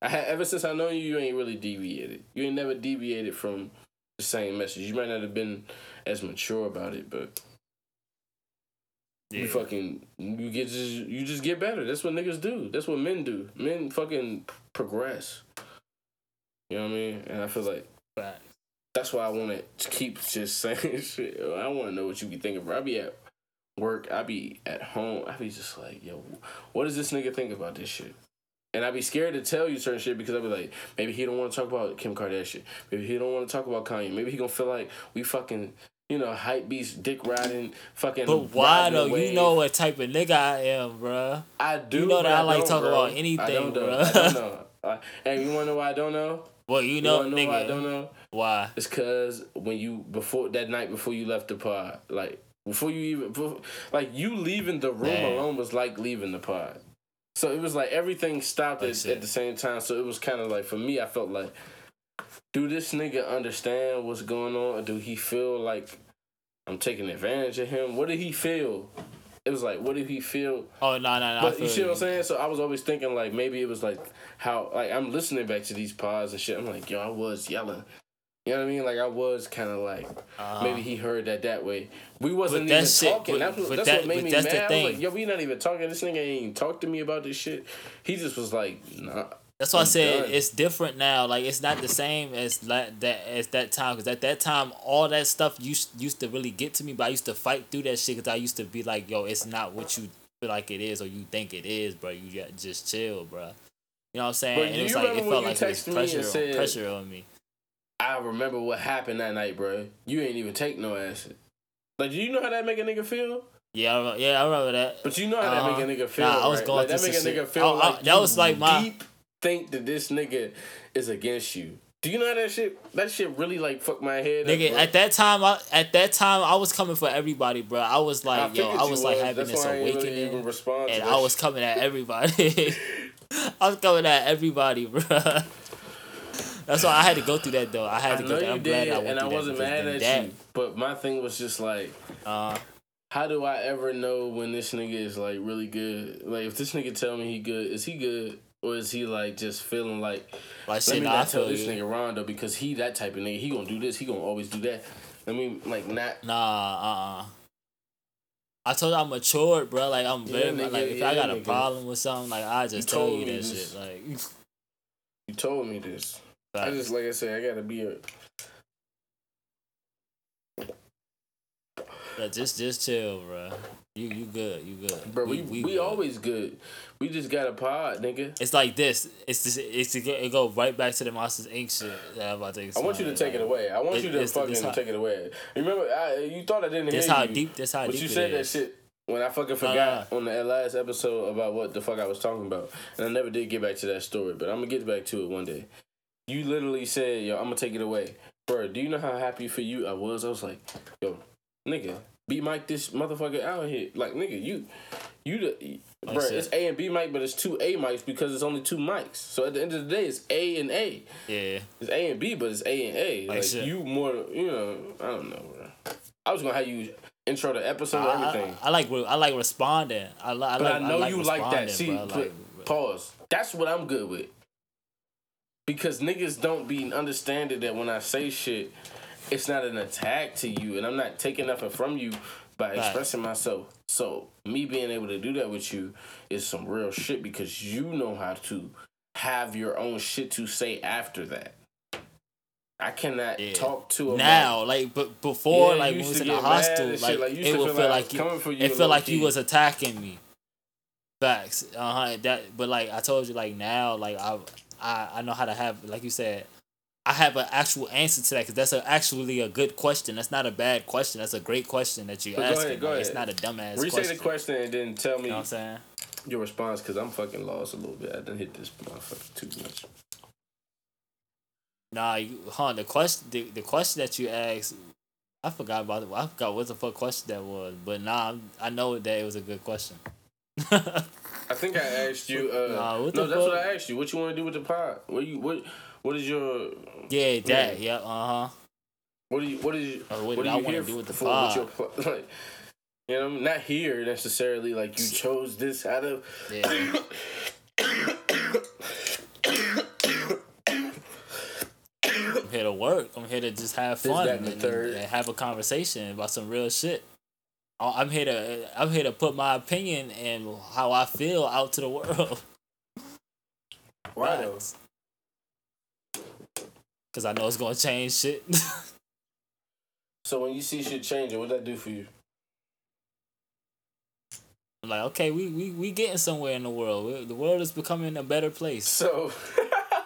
Speaker 1: I ha- ever since I know you, you ain't really deviated. You ain't never deviated from the same message. You might not have been as mature about it, but
Speaker 2: yeah.
Speaker 1: you fucking you get just you just get better. That's what niggas do. That's what men do. Men fucking progress. You know what I mean? And I feel like that's why I want to keep just saying shit. I want to know what you be thinking. Bro. I be at work. I be at home. I be just like, yo, what does this nigga think about this shit? And I be scared to tell you certain shit because I be like, maybe he don't want to talk about Kim Kardashian. Maybe he don't want to talk about Kanye. Maybe he gonna feel like we fucking, you know, hype beast, dick riding, fucking.
Speaker 2: But why though? You know what type of nigga I am, bruh.
Speaker 1: I do.
Speaker 2: You know that I like
Speaker 1: don't,
Speaker 2: talking
Speaker 1: bro.
Speaker 2: about anything,
Speaker 1: I don't, though.
Speaker 2: bro.
Speaker 1: I don't know. Uh, and you wanna know why I don't know?
Speaker 2: Well, you
Speaker 1: You
Speaker 2: know,
Speaker 1: wanna know why I don't know?
Speaker 2: Why?
Speaker 1: It's cause when you before that night before you left the pod, like before you even before, like you leaving the room
Speaker 2: Damn.
Speaker 1: alone was like leaving the pod. So it was like everything stopped
Speaker 2: I
Speaker 1: at, at the same time. So it was kind of like for me, I felt like, do this nigga understand what's going on? Or do he feel like I'm taking advantage of him? What did he feel? It was like, what did he feel?
Speaker 2: Oh no, no, no.
Speaker 1: But you see what I'm saying? So I was always thinking like maybe it was like how like I'm listening back to these pods and shit. I'm like, yo, I was yelling. You know what I mean? Like I was kind of like
Speaker 2: Uh-huh.
Speaker 1: maybe he heard that that way. We wasn't even talking.
Speaker 2: but-
Speaker 1: that's what,
Speaker 2: but
Speaker 1: that's
Speaker 2: that-
Speaker 1: what made me mad.
Speaker 2: the
Speaker 1: I was like, yo, we not even talking. This nigga ain't even talk to me about this shit. He just was like, nah.
Speaker 2: That's why I said
Speaker 1: done.
Speaker 2: it's different now. Like it's not the same as like that as that time. Because at that time, all that stuff used used to really get to me. But I used to fight through that shit. Because I used to be like, "Yo, it's not what you feel like it is, or you think it is, bro. You got just chill, bro." You know what I'm saying?
Speaker 1: But
Speaker 2: and it was like it felt like it was pressure, on,
Speaker 1: said-
Speaker 2: pressure on me.
Speaker 1: I remember what happened that night, bro. You ain't even take no acid. Like, do you know how that make a nigga feel?
Speaker 2: Yeah, I remember, yeah, I remember that.
Speaker 1: But you know how
Speaker 2: Uh-huh.
Speaker 1: that make a nigga feel.
Speaker 2: Nah, I was
Speaker 1: right?
Speaker 2: going
Speaker 1: like, that
Speaker 2: through
Speaker 1: make a nigga
Speaker 2: shit.
Speaker 1: feel
Speaker 2: I- I-
Speaker 1: like
Speaker 2: that was like my-
Speaker 1: deep think that this nigga is against you. Do you know how that shit? That shit really like fuck my head.
Speaker 2: Nigga,
Speaker 1: up,
Speaker 2: at that time, I, at that time, I was coming for everybody, bro. I was
Speaker 1: I
Speaker 2: like, yo, I was like having
Speaker 1: That's
Speaker 2: this
Speaker 1: I really
Speaker 2: awakening,
Speaker 1: even
Speaker 2: and I was coming at everybody. I was coming at everybody, bro. That's why I had to go through that though. I had
Speaker 1: I
Speaker 2: to go through. I'm glad
Speaker 1: did,
Speaker 2: I went
Speaker 1: and I
Speaker 2: through
Speaker 1: wasn't mad at
Speaker 2: that,
Speaker 1: you. But my thing was just like,
Speaker 2: Uh,
Speaker 1: how do I ever know when this nigga is like really good? Like, if this nigga tell me he good, is he good? Or is he like just feeling like
Speaker 2: like
Speaker 1: Let me
Speaker 2: nah, I
Speaker 1: not tell
Speaker 2: feel
Speaker 1: this nigga Rondo because he that type of nigga. He gonna do this. He gonna always do that. Let me like not.
Speaker 2: Nah, uh, uh I told you I'm matured, bro. Like I'm
Speaker 1: Yeah,
Speaker 2: very
Speaker 1: nigga,
Speaker 2: like if
Speaker 1: yeah,
Speaker 2: I got a problem with something, like I just
Speaker 1: You
Speaker 2: tell you that
Speaker 1: this.
Speaker 2: shit. Like,
Speaker 1: You told me this. I just like I said, I gotta be a.
Speaker 2: Yeah, just just chill, bro. You you good, you good.
Speaker 1: bro. We we,
Speaker 2: good.
Speaker 1: always good. We just got a pod, nigga.
Speaker 2: It's like this. It's just, it's to get, it go right back to the Monsters Inc. shit that I'm about to
Speaker 1: I want you to take it away. I want
Speaker 2: it-
Speaker 1: you to fucking
Speaker 2: how-
Speaker 1: take it away. Remember, I, you thought I didn't
Speaker 2: This
Speaker 1: hear
Speaker 2: how
Speaker 1: you,
Speaker 2: deep. This how
Speaker 1: but
Speaker 2: deep
Speaker 1: But
Speaker 2: you
Speaker 1: said that shit when I fucking forgot
Speaker 2: no,
Speaker 1: on the last episode about what the fuck I was talking about, and I never did get back to that story. But I'm gonna get back to it one day. You literally said, "Yo, I'm gonna take it away, bro." Do you know how happy for you I was? I was like, "Yo, nigga, beat Mike this motherfucker out here." Like, nigga, you, you the.
Speaker 2: Like
Speaker 1: Bro, it's A and B Mike, but it's two A mics because it's only two mics. So at the end of the day, it's A and A.
Speaker 2: Yeah.
Speaker 1: It's A and B, but it's A and A.
Speaker 2: Like
Speaker 1: Like, you more, you know, I don't know, bro. I was gonna have you intro the episode,
Speaker 2: I, I,
Speaker 1: everything.
Speaker 2: I like re- I like responding. I, li- I
Speaker 1: but
Speaker 2: like.
Speaker 1: I know
Speaker 2: like
Speaker 1: you like that. See,
Speaker 2: bro.
Speaker 1: put-
Speaker 2: Like,
Speaker 1: pause. That's what I'm good with. Because niggas don't be understanding that when I say shit, it's not an attack to you, and I'm not taking nothing from you by
Speaker 2: Right.
Speaker 1: expressing myself. So me being able to do that with you is some real shit because you know how to have your own shit to say after that. I cannot
Speaker 2: Yeah.
Speaker 1: talk to a
Speaker 2: now, like, but before,
Speaker 1: Yeah,
Speaker 2: like when we was in the hostel, like,
Speaker 1: like,
Speaker 2: it would
Speaker 1: feel
Speaker 2: feel
Speaker 1: like
Speaker 2: like you it felt like you was attacking me. Facts, uh huh. That, but like I told you, like now, like I, I, I know how to have, like you said, I have an actual answer to that because that's a, actually a good question. That's not a bad question. That's a great question that you
Speaker 1: But go ahead, go
Speaker 2: Like, It's not a dumbass
Speaker 1: Resay
Speaker 2: question.
Speaker 1: the question and then tell me
Speaker 2: You know what I'm saying?
Speaker 1: your response because I'm fucking lost a little bit. I didn't hit this motherfucker too much.
Speaker 2: Nah, you, huh? The question, the, the question that you asked, I forgot about it. I forgot what the fuck question that was. But nah, I'm- know that it was a good question.
Speaker 1: I think I asked you. Uh,
Speaker 2: Nah,
Speaker 1: no, that's
Speaker 2: fuck?
Speaker 1: what I asked you. What you want to do with the pod? What you what? What is your?
Speaker 2: yeah, that. Yeah. Uh huh.
Speaker 1: What do you? What is?
Speaker 2: Oh, what
Speaker 1: what are
Speaker 2: I
Speaker 1: you
Speaker 2: wanna do with the
Speaker 1: for?
Speaker 2: pod?
Speaker 1: What's your like? You know, not here necessarily. Like you chose this out of.
Speaker 2: Yeah. I'm here to work. I'm here to just have fun
Speaker 1: and
Speaker 2: and, have a conversation about some real shit. I- I'm here to I'm here to put my opinion and how I feel out to the world.
Speaker 1: Why?
Speaker 2: Cause I know it's gonna change shit.
Speaker 1: So when you see shit changing, what that do for you?
Speaker 2: I'm like, okay, we we we getting somewhere in the world. We, the world is becoming a better place.
Speaker 1: So,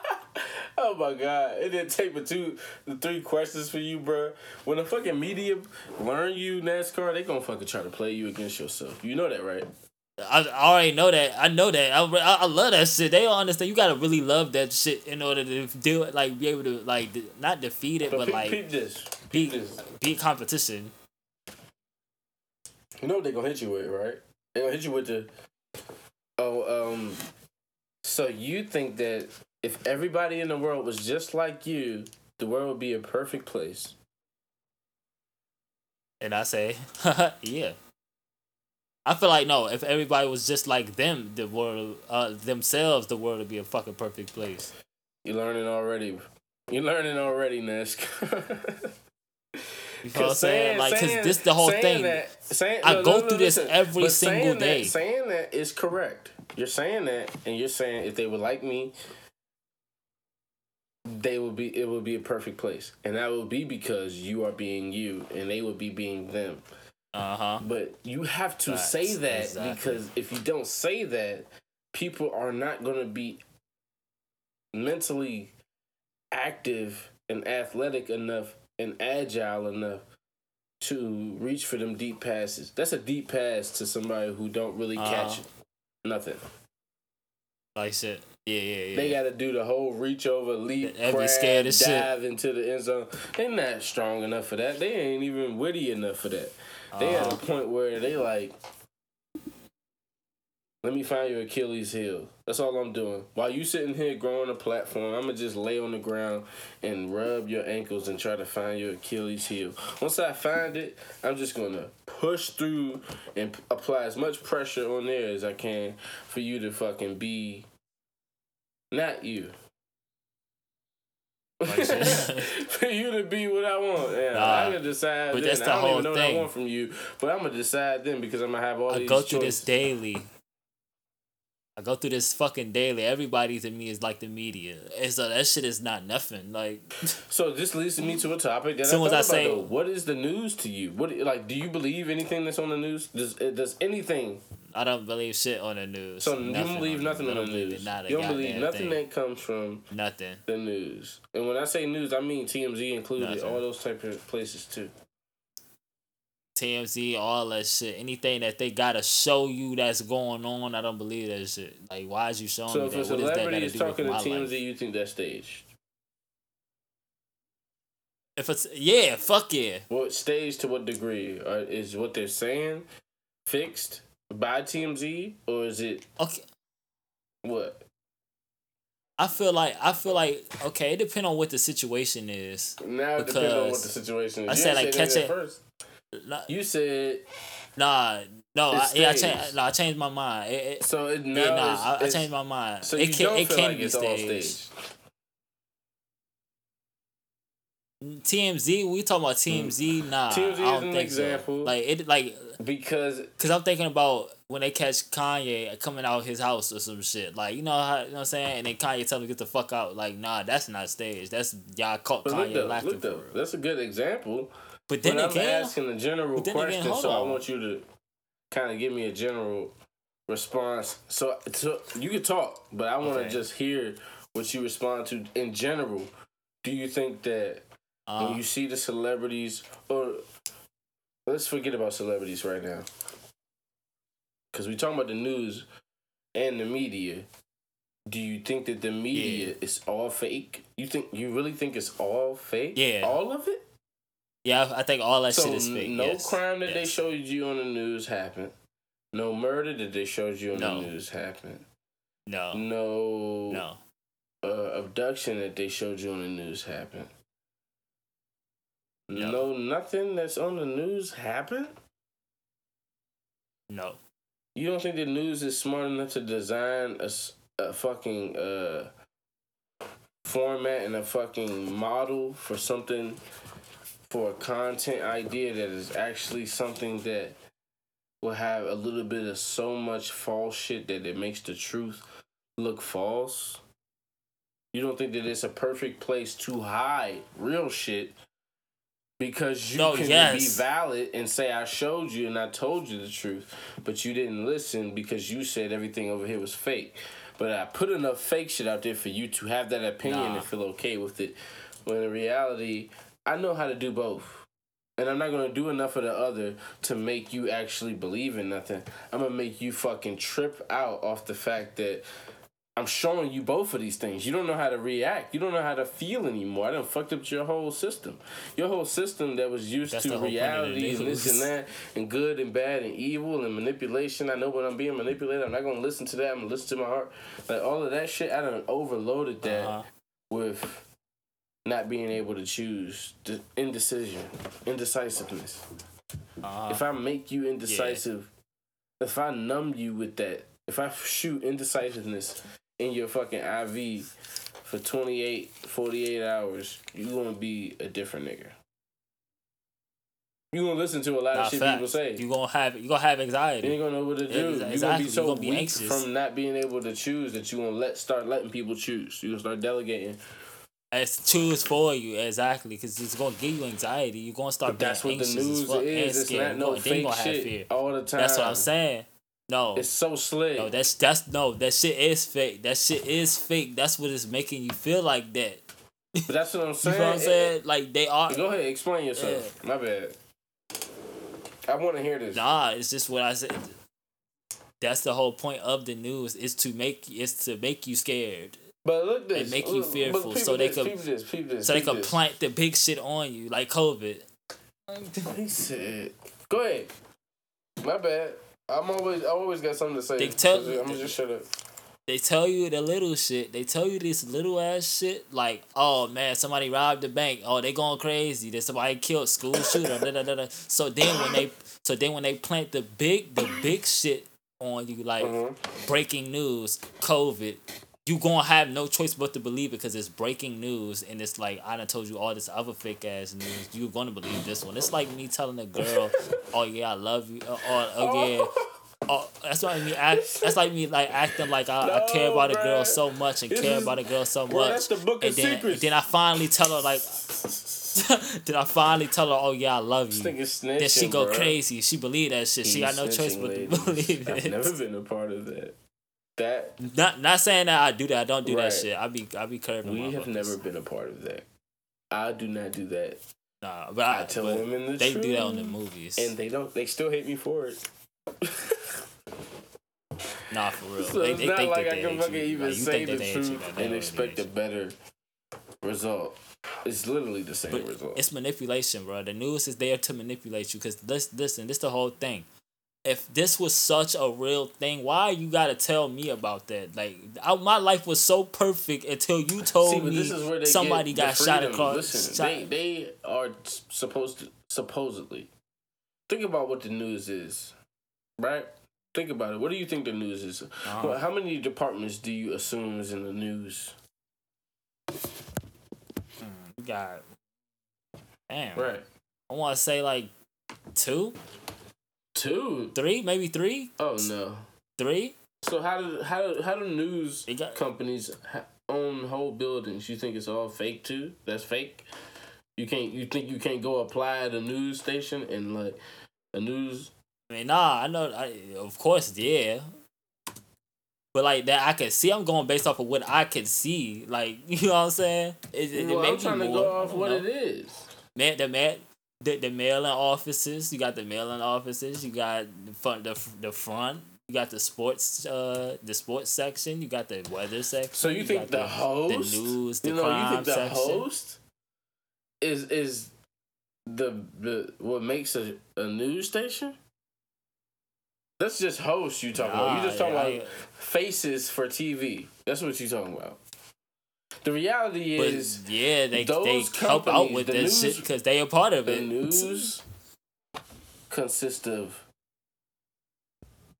Speaker 1: oh my god, it didn't take but two, the three questions for you, bro. When the fucking media learn you NASCAR, they gonna fucking try to play you against yourself. You know that, right?
Speaker 2: I, I already know that. I know that. I, I, I love that shit. They don't understand. You gotta really love that shit in order to do it. Like be able to like de- not defeat it,
Speaker 1: But
Speaker 2: but
Speaker 1: peep,
Speaker 2: like
Speaker 1: peep this,
Speaker 2: beat
Speaker 1: this.
Speaker 2: beat competition.
Speaker 1: You know what they gonna hit you with, right? They gonna hit you with the. Oh, um. So you think that if everybody in the world was just like you, the world would be a perfect place?
Speaker 2: And I say, yeah. I feel like no. If everybody was just like them, the world, uh, themselves, the world would be a fucking perfect place.
Speaker 1: You're learning already? You're learning already, NASCAR?
Speaker 2: You know what I'm saying? Like, cause this the whole
Speaker 1: saying
Speaker 2: thing.
Speaker 1: That, saying,
Speaker 2: I
Speaker 1: no,
Speaker 2: go
Speaker 1: no, no,
Speaker 2: through this every single day.
Speaker 1: That, saying that is correct. You're saying that, and you're saying if they would like me, they would be. It would be a perfect place, and that would be because you are being you, and they would be being them.
Speaker 2: Uh huh.
Speaker 1: But you have to
Speaker 2: Facts,
Speaker 1: say that
Speaker 2: exactly.
Speaker 1: because if you don't say that, people are not going to be mentally active and athletic enough and agile enough to reach for them deep passes. That's a deep pass to somebody who don't really catch
Speaker 2: Uh-huh.
Speaker 1: nothing.
Speaker 2: Like said, Yeah, yeah, yeah.
Speaker 1: They got to do the whole reach over, leap,
Speaker 2: They be
Speaker 1: grab,
Speaker 2: scared as shit.
Speaker 1: dive into the end zone. They're not strong enough for that. They ain't even witty enough for that. They at a
Speaker 2: Uh-huh.
Speaker 1: point where they like, let me find your Achilles heel. That's all I'm doing. While you sitting here growing a platform, I'm gonna just lay on the ground and rub your ankles and try to find your Achilles heel. Once I find it, I'm just gonna push through and p- apply as much pressure on there as I can for you to fucking be not you.
Speaker 2: Like
Speaker 1: for you to be what I want. Yeah,
Speaker 2: Nah,
Speaker 1: I can decide
Speaker 2: but
Speaker 1: then.
Speaker 2: that's the
Speaker 1: I don't
Speaker 2: whole
Speaker 1: even know what I want from you, but I'm gonna decide then because I'm gonna have all
Speaker 2: I
Speaker 1: these
Speaker 2: go through this
Speaker 1: choices.
Speaker 2: daily. I go through this fucking daily. Everybody to me is like the media, and so that shit is not nothing. Like,
Speaker 1: So this leads me to a topic that
Speaker 2: Soon
Speaker 1: I
Speaker 2: as I say-
Speaker 1: though. What is the news to you? What like do you believe anything that's on the news? Does does anything
Speaker 2: I don't believe shit on the news.
Speaker 1: So you don't believe nothing on the news.
Speaker 2: Not
Speaker 1: You don't believe nothing
Speaker 2: thing.
Speaker 1: that comes from
Speaker 2: Nothing.
Speaker 1: the news. And when I say news, I mean TMZ included,
Speaker 2: Nothing.
Speaker 1: all those type of places too.
Speaker 2: TMZ, all that shit. Anything that they gotta show you that's going on, I don't believe that shit. Like, why is you showing
Speaker 1: So
Speaker 2: me
Speaker 1: if
Speaker 2: that?
Speaker 1: a
Speaker 2: What does that
Speaker 1: celebrity
Speaker 2: gotta
Speaker 1: is
Speaker 2: do
Speaker 1: talking to TMZ,
Speaker 2: life?
Speaker 1: you think that's staged?
Speaker 2: If it's yeah, fuck yeah.
Speaker 1: What staged to what degree? Or is what they're saying fixed by TMZ, or is it
Speaker 2: Okay.
Speaker 1: what?
Speaker 2: I feel like I feel like okay, it depends on what the situation is.
Speaker 1: Now it depends on what the situation is.
Speaker 2: I said, like, catch it-
Speaker 1: first.
Speaker 2: Nah,
Speaker 1: You said
Speaker 2: nah no, I, yeah, I
Speaker 1: staged.
Speaker 2: changed. No, I changed my mind. It, it,
Speaker 1: so. It now
Speaker 2: yeah, nah, I, I changed my mind.
Speaker 1: So
Speaker 2: it
Speaker 1: you
Speaker 2: can
Speaker 1: don't
Speaker 2: it
Speaker 1: feel
Speaker 2: can
Speaker 1: like
Speaker 2: be
Speaker 1: it's all
Speaker 2: staged.
Speaker 1: staged.
Speaker 2: TMZ, we talking about TMZ. Mm. Nah,
Speaker 1: TMZ
Speaker 2: I
Speaker 1: is
Speaker 2: don't
Speaker 1: an
Speaker 2: think
Speaker 1: example.
Speaker 2: so. Like it, like
Speaker 1: because
Speaker 2: Cause I'm thinking about when they catch Kanye coming out his house or some shit. Like, you know how you know what I'm saying? And then Kanye tell him to get the fuck out. Like, nah, that's not staged. That's y'all caught
Speaker 1: look
Speaker 2: Kanye
Speaker 1: though,
Speaker 2: laughing
Speaker 1: look
Speaker 2: for real.
Speaker 1: that's a good example.
Speaker 2: But then
Speaker 1: but I'm asking a general
Speaker 2: again,
Speaker 1: question,
Speaker 2: hold
Speaker 1: so I want you to kind of give me a general response. So, so you can talk, but I want to
Speaker 2: Okay.
Speaker 1: just hear what you respond to in general. Do you think that
Speaker 2: uh,
Speaker 1: when you see the celebrities, or let's forget about celebrities right now, because we talking about the news and the media. Do you think that the media is all fake? You think you really think it's all fake?
Speaker 2: Yeah.
Speaker 1: all of it.
Speaker 2: yeah, I think all that
Speaker 1: So
Speaker 2: shit is fake.
Speaker 1: no
Speaker 2: yes.
Speaker 1: crime that they showed you on the news happened. No murder that they showed you on
Speaker 2: No.
Speaker 1: the news happened.
Speaker 2: No,
Speaker 1: No,
Speaker 2: no,
Speaker 1: Uh, abduction that they showed you on the news happened.
Speaker 2: No.
Speaker 1: No. nothing that's on the news happened.
Speaker 2: no.
Speaker 1: You don't think the news is smart enough to design a, a fucking uh, format and a fucking model for something for a content idea that is actually something that will have a little bit of so much false shit that it makes the truth look false? You don't think that it's a perfect place to hide real shit because you
Speaker 2: No,
Speaker 1: can
Speaker 2: yes.
Speaker 1: be valid and say I showed you and I told you the truth, but you didn't listen because you said everything over here was fake. But I put enough fake shit out there for you to have that opinion
Speaker 2: Nah.
Speaker 1: and feel okay with it. When in reality, I know how to do both. And I'm not gonna do enough of the other to make you actually believe in nothing. I'm gonna make you fucking trip out off the fact that I'm showing you both of these things. You don't know how to react. You don't know how to feel anymore. I done fucked up your whole system. Your whole system that was used
Speaker 2: That's
Speaker 1: to
Speaker 2: whole point of the
Speaker 1: reality and this and that and good and bad and evil and manipulation. I know when I'm being manipulated, I'm not gonna listen to that. I'm gonna listen to my heart. Like all of that shit, I done overloaded that
Speaker 2: Uh-huh.
Speaker 1: with not being able to choose, the indecision, indecisiveness.
Speaker 2: Uh,
Speaker 1: If I make you indecisive, if I numb you with that, if I shoot indecisiveness in your fucking IV for 28, 48 hours, you gonna be a different nigga. You gonna listen to a lot
Speaker 2: nah,
Speaker 1: of shit people say.
Speaker 2: You gonna have you gonna have anxiety.
Speaker 1: You ain't gonna know what to do.
Speaker 2: Yeah,
Speaker 1: You're gonna be so
Speaker 2: gonna be
Speaker 1: weak
Speaker 2: anxious.
Speaker 1: from not being able to choose that you gonna let start letting people choose. You gonna start delegating.
Speaker 2: It's choose for you exactly because it's gonna give you anxiety. You're gonna start
Speaker 1: But that's what the
Speaker 2: as
Speaker 1: news is. It's not
Speaker 2: You
Speaker 1: no fake
Speaker 2: fear.
Speaker 1: shit all the time.
Speaker 2: That's what I'm saying. No,
Speaker 1: It's so slick.
Speaker 2: no, that's that's no, that shit is fake. That shit is fake. That's what is making you feel like that.
Speaker 1: but that's what I'm
Speaker 2: You
Speaker 1: saying.
Speaker 2: know what I'm
Speaker 1: It-
Speaker 2: Like they are.
Speaker 1: Go ahead, explain yourself. My bad. I want to hear this.
Speaker 2: Nah, it's just what I said. That's the whole point of the news is to make is to make you scared,
Speaker 1: But look this.
Speaker 2: make you
Speaker 1: Look,
Speaker 2: fearful so they
Speaker 1: this,
Speaker 2: could-
Speaker 1: peep this, peep this,
Speaker 2: so they can plant the big shit on you like COVID.
Speaker 1: He said, "Go ahead." My bad. I'm always, I always got something to say.
Speaker 2: They tell-
Speaker 1: I'm gonna just shut up.
Speaker 2: They tell you the little shit. They tell you this little ass shit like, oh man, somebody robbed the bank. Oh, they going crazy. That somebody killed school shooter. da, da, da, da. So then when they so then when they plant the big the big shit on you like
Speaker 1: Mhm.
Speaker 2: breaking news, COVID, you gonna have no choice but to believe it because it's breaking news and it's like I done told you all this other fake ass news. You're gonna believe this one. It's like me telling a girl, oh yeah, I love you. Or, or oh yeah. Oh, that's like me act. That's like me like acting like I, I care
Speaker 1: No,
Speaker 2: about a girl so much and
Speaker 1: This
Speaker 2: care
Speaker 1: is-
Speaker 2: about a girl so
Speaker 1: Bro,
Speaker 2: much.
Speaker 1: that's the book of
Speaker 2: and then,
Speaker 1: secrets.
Speaker 2: and then I finally tell her like, then I finally tell her, "Oh yeah, I love you." Then she go
Speaker 1: bro.
Speaker 2: crazy. She believe that shit. She
Speaker 1: You
Speaker 2: got no choice but to believe
Speaker 1: I've
Speaker 2: it.
Speaker 1: never been a part of that. That
Speaker 2: Not not saying that I do that. I don't do
Speaker 1: Right.
Speaker 2: that shit. I be I be curving.
Speaker 1: we have never been a part of that. I do not do that.
Speaker 2: Nah, but I,
Speaker 1: I tell
Speaker 2: but
Speaker 1: women the
Speaker 2: they
Speaker 1: truth,
Speaker 2: do that on the movies.
Speaker 1: and they don't. They still hate me for it.
Speaker 2: nah, for real.
Speaker 1: So
Speaker 2: they,
Speaker 1: it's
Speaker 2: they
Speaker 1: not
Speaker 2: think
Speaker 1: like
Speaker 2: that
Speaker 1: I can fucking
Speaker 2: you.
Speaker 1: even
Speaker 2: Like,
Speaker 1: say the
Speaker 2: hate you,
Speaker 1: truth and expect a better result. It's literally the same
Speaker 2: But
Speaker 1: result.
Speaker 2: it's manipulation, bro. The news is there to manipulate you. Cause this, listen, this the whole thing. If this was such a real thing, why you gotta tell me about that? Like, I, my life was so perfect until you told
Speaker 1: See,
Speaker 2: me
Speaker 1: this is where they
Speaker 2: somebody got shot across.
Speaker 1: Listen,
Speaker 2: shot-
Speaker 1: they they are supposed to supposedly think about what the news is, right? Think about it. What do you think the news is?
Speaker 2: Uh-huh.
Speaker 1: Well, how many departments do you assume is in the news?
Speaker 2: You got, damn.
Speaker 1: Right.
Speaker 2: I want to say like two,
Speaker 1: Two.
Speaker 2: three, maybe three,
Speaker 1: Oh no.
Speaker 2: three.
Speaker 1: So how do how do how do news
Speaker 2: got-
Speaker 1: companies own whole buildings? You think it's all fake too? That's fake. You can't. You think you can't go apply at a news station and like a news?
Speaker 2: I mean, nah, I know. I, of course, yeah. But like that, I can see. I'm going based off of what I can see. Like you know what I'm saying? It,
Speaker 1: Well,
Speaker 2: it may
Speaker 1: I'm
Speaker 2: be
Speaker 1: trying to go off what
Speaker 2: know.
Speaker 1: it is.
Speaker 2: Man, the man, the the mailing offices. You got the mailing offices. You got the front, the the front. You got the sports, uh, the sports section. You got the weather section.
Speaker 1: So you think
Speaker 2: got
Speaker 1: the host,
Speaker 2: the news, the
Speaker 1: you know, you think the
Speaker 2: section.
Speaker 1: host is is the the what makes a, a news station? That's just hosts you talking about. You just talking
Speaker 2: I-
Speaker 1: about faces for TV. That's what you talking about. The reality
Speaker 2: But
Speaker 1: is
Speaker 2: yeah, they they help out with
Speaker 1: the
Speaker 2: that
Speaker 1: news-
Speaker 2: shit because they are part of it.
Speaker 1: the
Speaker 2: it.
Speaker 1: news consists of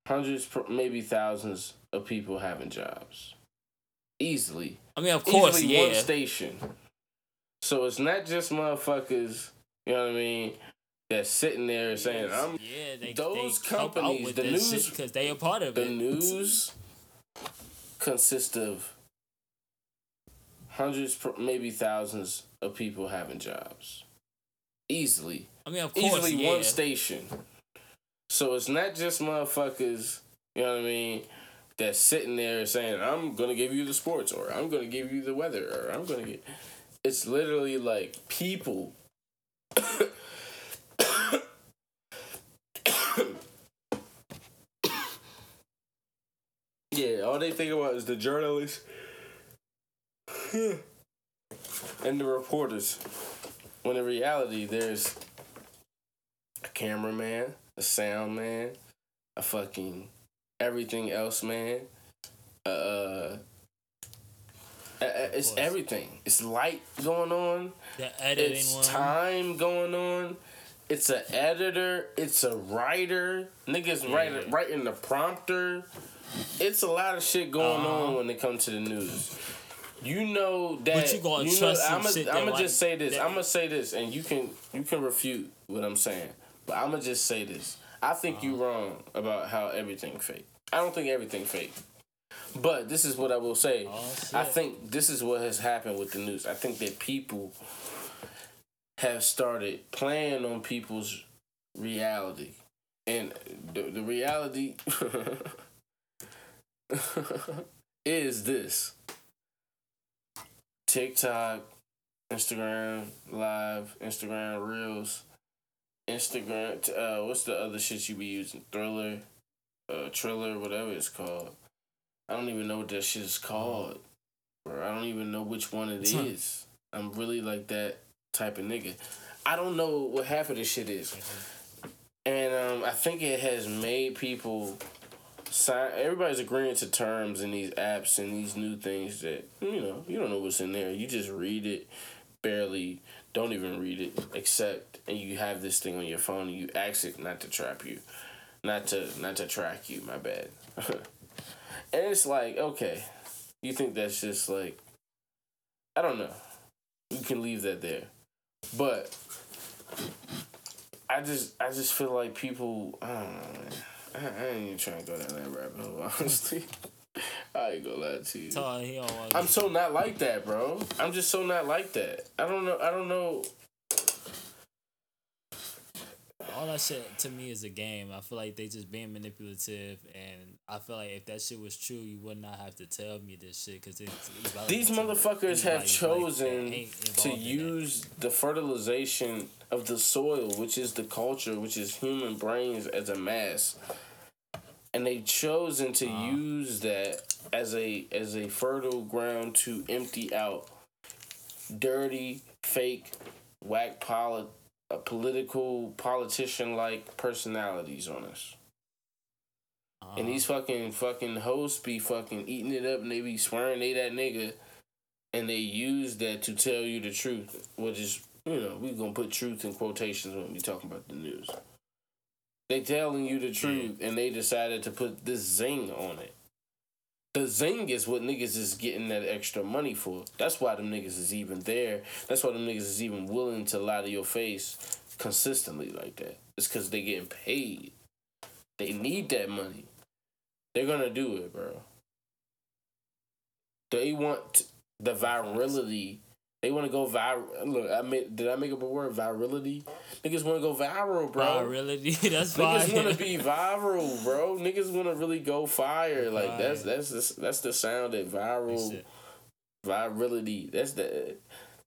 Speaker 1: hundreds, maybe thousands of people having jobs. Easily.
Speaker 2: I mean, of course,
Speaker 1: easily
Speaker 2: yeah.
Speaker 1: one station. So it's not just motherfuckers, you know what I mean, that's sitting there saying, I'm
Speaker 2: yeah, they,
Speaker 1: those
Speaker 2: they help out
Speaker 1: companies,
Speaker 2: with
Speaker 1: the news-
Speaker 2: because they are part of
Speaker 1: the
Speaker 2: it.
Speaker 1: The news consists of hundreds, maybe thousands of people having jobs. Easily.
Speaker 2: I mean, of course,
Speaker 1: Easily
Speaker 2: yeah.
Speaker 1: one station. So it's not just motherfuckers, you know what I mean, that's sitting there saying, I'm gonna give you the sports or I'm gonna give you the weather or I'm gonna get it's literally like people Yeah, all they think about is the journalists and the reporters. When in reality, there's a cameraman, a sound man, a fucking everything else man. Uh, uh, uh, it's everything. It's light going on.
Speaker 2: the editing
Speaker 1: It's
Speaker 2: one.
Speaker 1: time going on. It's an editor. It's a writer. Niggas
Speaker 2: Yeah.
Speaker 1: writing writing the prompter. It's a lot of shit going
Speaker 2: Uh-huh.
Speaker 1: on when it comes to the news. You know that.
Speaker 2: But you gonna trust some
Speaker 1: I'm
Speaker 2: shit
Speaker 1: gonna
Speaker 2: like-
Speaker 1: just say this.
Speaker 2: that-
Speaker 1: I'm gonna say this, and you can you can refute what I'm saying. But I'm gonna just say this. I think you
Speaker 2: Uh-huh.
Speaker 1: wrong about how everything fake. I don't think everything fake. But this is what I will say.
Speaker 2: Oh.
Speaker 1: I think this is what has happened with the news. I think that people have started playing on people's reality. And the, the reality is this TikTok, Instagram Live, Instagram Reels, Instagram. Uh, what's the other shit you be using? Thriller, uh, Triller, whatever it's called. I don't even know what that shit is called, or I don't even know which one it is. I'm really like that type of nigga. I don't know what half of this shit is, and um, I think it has made people sign. Everybody's agreeing to terms in these apps and these new things that you know you don't know what's in there. You just read it, barely, don't even read it, accept, and you have this thing on your phone. and You ask it not to trap you, not to not to track you. My bad. and it's like okay, you think that's just like I don't know. You can leave that there, but I just I just feel like people I don't know man. I, I ain't even trying to go down that rabbit hole honestly. I ain't gonna lie to you.
Speaker 2: He don't
Speaker 1: I'm so not like that, bro. I'm just so not like that. I don't know. I don't know.
Speaker 2: All that shit to me is a game. I feel like they just being manipulative, and I feel like if that shit was true, you would not have to tell me this shit because it's
Speaker 1: these motherfuckers have chosen like, to use the fertilization of the soil, which is the culture, which is human brains as a mass, and they've chosen to uh, use that as a as a fertile ground to empty out dirty, fake, whack polit- uh, political politician like personalities on us. Uh-huh. And these fucking fucking hosts be fucking eating it up and they be swearing they that nigga and they use that to tell you the truth, which is you know, we gonna put truth in quotations when we talking about the news. They telling you the truth and they decided to put this zing on it. The zing is what niggas is getting that extra money for. That's why them niggas is even there. That's why them niggas is even willing to lie to your face consistently like that. It's because they getting paid. They need that money. They're gonna do it, bro. They want the virality they want to go viral. Look, I made. Did I make up a word? Virility. Niggas want to go viral, bro.
Speaker 2: Virality. That's
Speaker 1: Niggas want to be viral, bro. Niggas want to really go fire. Like that's that's the, that's the sound that viral. virility. That's the.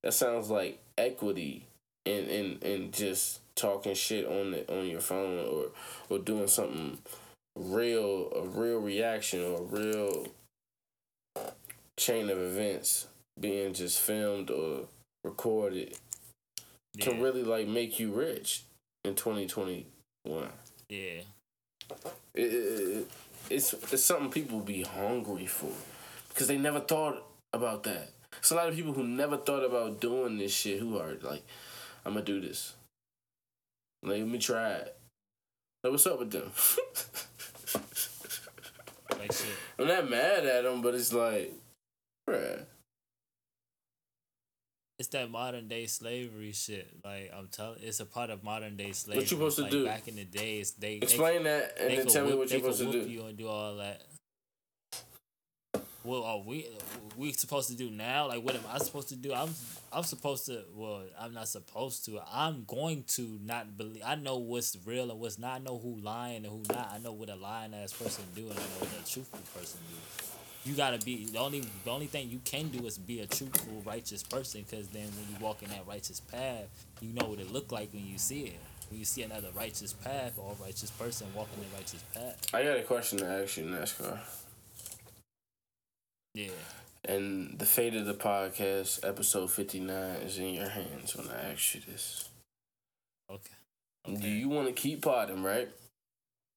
Speaker 1: That sounds like equity, and and and just talking shit on the on your phone or or doing something real, a real reaction or a real chain of events being just filmed or recorded yeah. can really like make you rich in 2021.
Speaker 2: Yeah.
Speaker 1: It, it, it's it's something people be hungry for because they never thought about that. It's a lot of people who never thought about doing this shit who are like, I'm gonna do this. Like, Let me try it. Like, what's up with them? like. I'm not mad at them, but it's like, bruh
Speaker 2: it's that modern day slavery shit. Like I'm telling, it's a part of modern day slavery.
Speaker 1: What you supposed
Speaker 2: like
Speaker 1: to do?
Speaker 2: Back in the days, they
Speaker 1: explain
Speaker 2: they,
Speaker 1: that and then tell whoop, me what you're supposed to do.
Speaker 2: You and do all that. Well, are we we supposed to do now? Like what am I supposed to do? I'm I'm supposed to. Well, I'm not supposed to. I'm going to not believe. I know what's real and what's not. I know who lying and who not. I know what a lying ass person do and I know what a truthful person do you gotta be the only the only thing you can do is be a truthful, righteous person. Because then when you walk in that righteous path, you know what it look like when you see it. When you see another righteous path or a righteous person walking the righteous path.
Speaker 1: I got a question to ask you, NASCAR.
Speaker 2: Yeah.
Speaker 1: And the fate of the podcast, episode fifty nine, is in your hands when I ask you this.
Speaker 2: Okay. okay.
Speaker 1: Do you want to keep potting, right?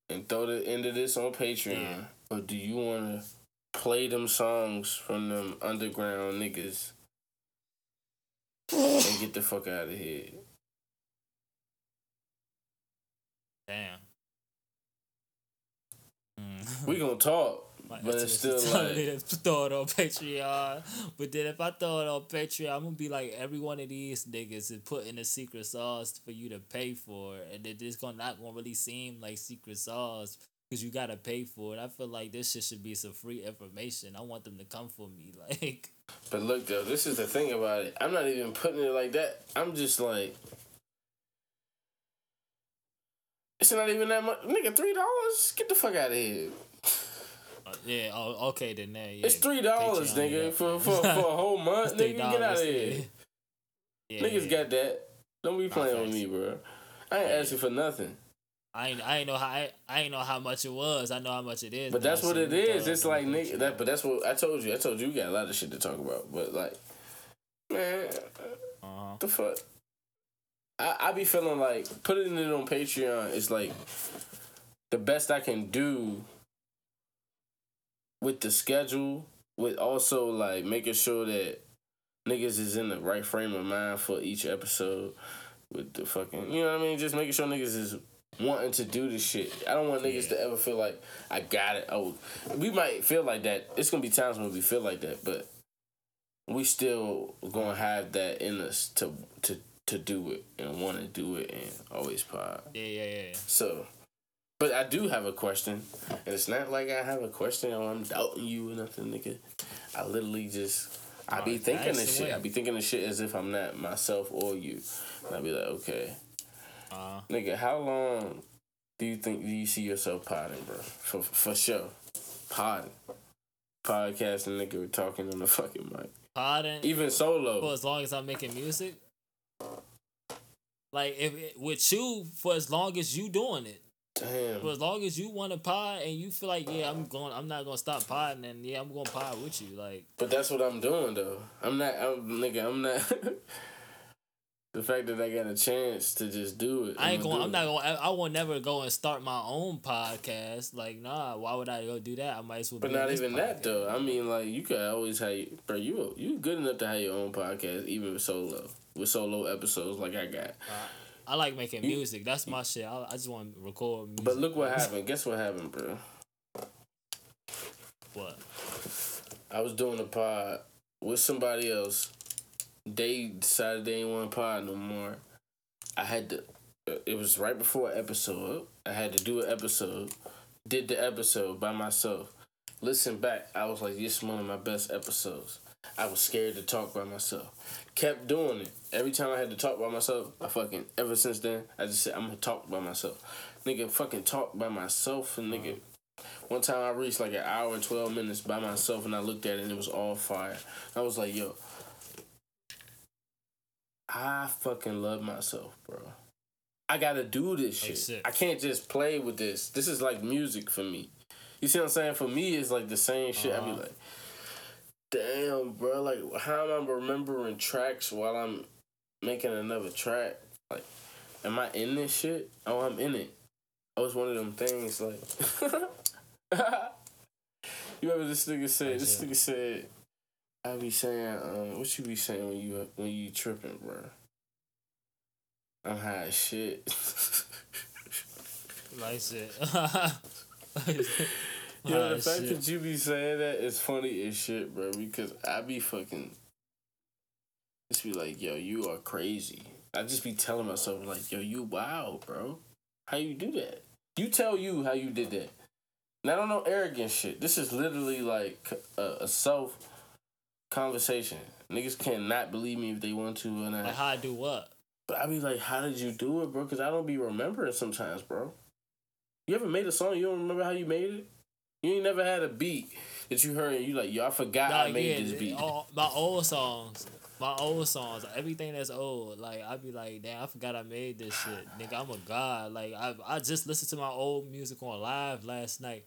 Speaker 1: And throw the end of this on Patreon, yeah. or do you want to play them songs from them underground niggas and get the fuck out of here.
Speaker 2: Damn.
Speaker 1: Mm. We gonna talk. but it's still like
Speaker 2: throw it on Patreon. But then if I throw it on Patreon, I'm gonna be like every one of these niggas is putting a secret sauce for you to pay for, and it is gonna not gonna really seem like secret sauce because you gotta pay for it. I feel like this shit should be some free information. I want them to come for me, like.
Speaker 1: But look though, this is the thing about it. I'm not even putting it like that. I'm just like, it's not even that much, nigga. Three dollars? Get the fuck out of here.
Speaker 2: Uh, yeah. Oh, okay then. Yeah, yeah.
Speaker 1: It's three dollars, nigga, for, for for a whole month. nigga, get out of here. Yeah, Niggas got that. Don't be playing with me, bro. I ain't asking for nothing.
Speaker 2: I ain't, I ain't know how I, I ain't know how much it was. I know how much it is.
Speaker 1: But that's what it is. It's like nigga. That, but that's what I told you. I told you we got a lot of shit to talk about. But like, man, uh-huh. the fuck. I I be feeling like putting it on Patreon is like the best I can do with the schedule. With also like making sure that niggas is in the right frame of mind for each episode. With the fucking, you know what I mean? Just making sure niggas is wanting to do this shit. I don't want niggas yeah. to ever feel like I got it. Oh, we might feel like that. It's gonna be times when we feel like that, but we still gonna have that in us to to to do it and want to do it and always pod.
Speaker 2: Yeah, yeah, yeah.
Speaker 1: So, but I do have a question, and it's not like I have a question or I'm doubting you or nothing, nigga. I literally just. I be thinking this shit. I be thinking this shit as if I'm not myself or you. And I be like, okay,
Speaker 2: Uh,
Speaker 1: Nigga, how long do you think do you see yourself potting, bro? For for sure, potting, podcasting, nigga, talking on the fucking mic,
Speaker 2: podding
Speaker 1: even solo.
Speaker 2: for as long as I'm making music. Like if it, with you for as long as you doing it.
Speaker 1: Damn.
Speaker 2: For as long as you want to pod and you feel like yeah I'm going I'm not gonna stop podding and yeah I'm gonna pod with you like
Speaker 1: but that's what I'm doing though. I'm not, I'm, nigga, I'm not. the fact that I got a chance to just do it,
Speaker 2: I ain't
Speaker 1: I'ma
Speaker 2: I'm not going. I will never go and start my own podcast. Like, nah. Why would I go do that? I might as well.
Speaker 1: But not even that though. I mean, like you could always have, bro. You you good enough to have your own podcast, even with solo, with solo episodes like I got.
Speaker 2: I like making music. That's my shit. I, I just want to record music.
Speaker 1: But look what happened. Guess what happened, bro?
Speaker 2: What?
Speaker 1: I was doing a pod with somebody else. They decided they didn't want to pod no more. I had to. uh, It was right before episode. I had to do an episode. Did the episode by myself. Listen back. I was like, this is one of my best episodes. I was scared to talk by myself. Kept doing it. Every time I had to talk by myself, I fucking ever since then, I just said I'm gonna talk by myself. Nigga, fucking talk by myself and nigga. One time I reached like an hour and twelve minutes by myself and I looked at it and it was all fire. I was like, yo, I fucking love myself, bro. I gotta do this shit. I can't just play with this. This is like music for me. You see what I'm saying? For me, it's like the same shit. I
Speaker 2: Uh-huh.
Speaker 1: be like, damn, bro. Like, how am I remembering tracks while I'm making another track? Like, am I in this shit? Oh, I'm in it. Oh, it's one of them things like. you remember this nigga said? This nigga said, "I be saying, um, what you be saying when you when you tripping, bro? I'm high as shit."
Speaker 2: Like shit.
Speaker 1: Yo, the fact
Speaker 2: shit.
Speaker 1: that you be saying that is funny as shit, bro. Because I be fucking, just be like, yo, you are crazy. I just be telling myself like, yo, you wow, bro. How you do that? You tell you how you did that. And I don't know arrogant shit. This is literally like a, a self conversation. Niggas cannot believe me if they want to or not.
Speaker 2: like how I do what?
Speaker 1: But I be like, how did you do it, bro? Because I don't be remembering sometimes, bro. You ever made a song, you don't remember how you made it? You ain't never had a beat that you heard and you like, yo, I forgot I made
Speaker 2: yeah,
Speaker 1: this beat.
Speaker 2: all- my old songs, my old songs, everything that's old. Like I be like, damn, I forgot I made this shit, nigga. I'm a god. Like I, I just listened to my old music on live last night.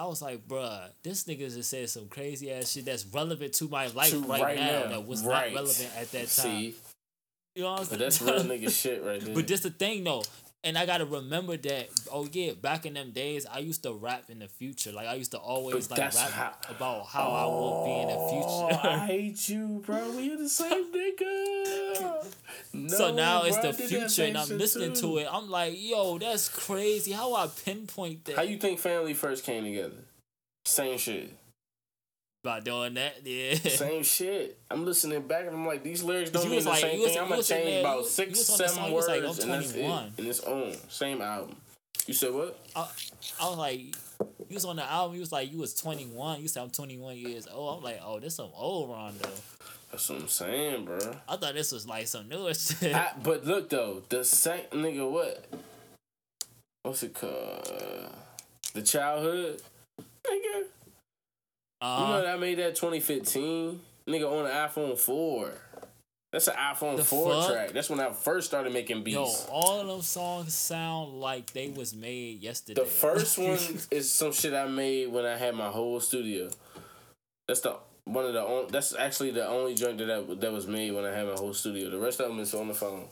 Speaker 2: I was like, bruh, this nigga just said some crazy ass shit that's relevant to my life
Speaker 1: To
Speaker 2: right,
Speaker 1: right
Speaker 2: now,
Speaker 1: now.
Speaker 2: that was
Speaker 1: Right.
Speaker 2: not relevant at that time.
Speaker 1: See,
Speaker 2: you know what I'm
Speaker 1: but
Speaker 2: saying?
Speaker 1: that's real nigga shit right there.
Speaker 2: But this the thing though, and I gotta remember that. Oh yeah, back in them days, I used to rap in the future. Like I used to always
Speaker 1: But
Speaker 2: like rap
Speaker 1: how-
Speaker 2: about how I will be in the
Speaker 1: Oh,
Speaker 2: future.
Speaker 1: I hate you, bro. We are the same nigga. No,
Speaker 2: so now it's the
Speaker 1: I did that
Speaker 2: future, and I'm listening
Speaker 1: too.
Speaker 2: to it. I'm like, yo, that's crazy. How I pinpoint that
Speaker 1: How you think family first came together? Same shit.
Speaker 2: By doing that? Yeah.
Speaker 1: Same shit. I'm listening back and I'm like, these lyrics don't mean the
Speaker 2: like-
Speaker 1: same
Speaker 2: was-
Speaker 1: thing. I'm gonna change
Speaker 2: there,
Speaker 1: about
Speaker 2: you-
Speaker 1: six,
Speaker 2: you was on the
Speaker 1: seven
Speaker 2: song,
Speaker 1: words,
Speaker 2: like,
Speaker 1: and that's it. And it's on. Same album. You said what?
Speaker 2: I, I was like, you was on the album. You was like, you was 21. You said I'm 21 years old. I'm like, oh, this some old Rondo.
Speaker 1: That's what I'm saying, bro.
Speaker 2: I thought this was like some newer shit.
Speaker 1: I, but look though, the sec nigga, what? What's it called? The childhood, nigga. You know uh-huh. that I made that 2015, nigga, on an iPhone 4. That's an iPhone 4
Speaker 2: fuck?
Speaker 1: track. That's when I first started making beats.
Speaker 2: Yo, all of them songs sound like they was made yesterday.
Speaker 1: The first one is some shit I made when I had my whole studio. That's the one of the only. That's actually the only joint that I, that was made when I had my whole studio. The rest of them is on the phone,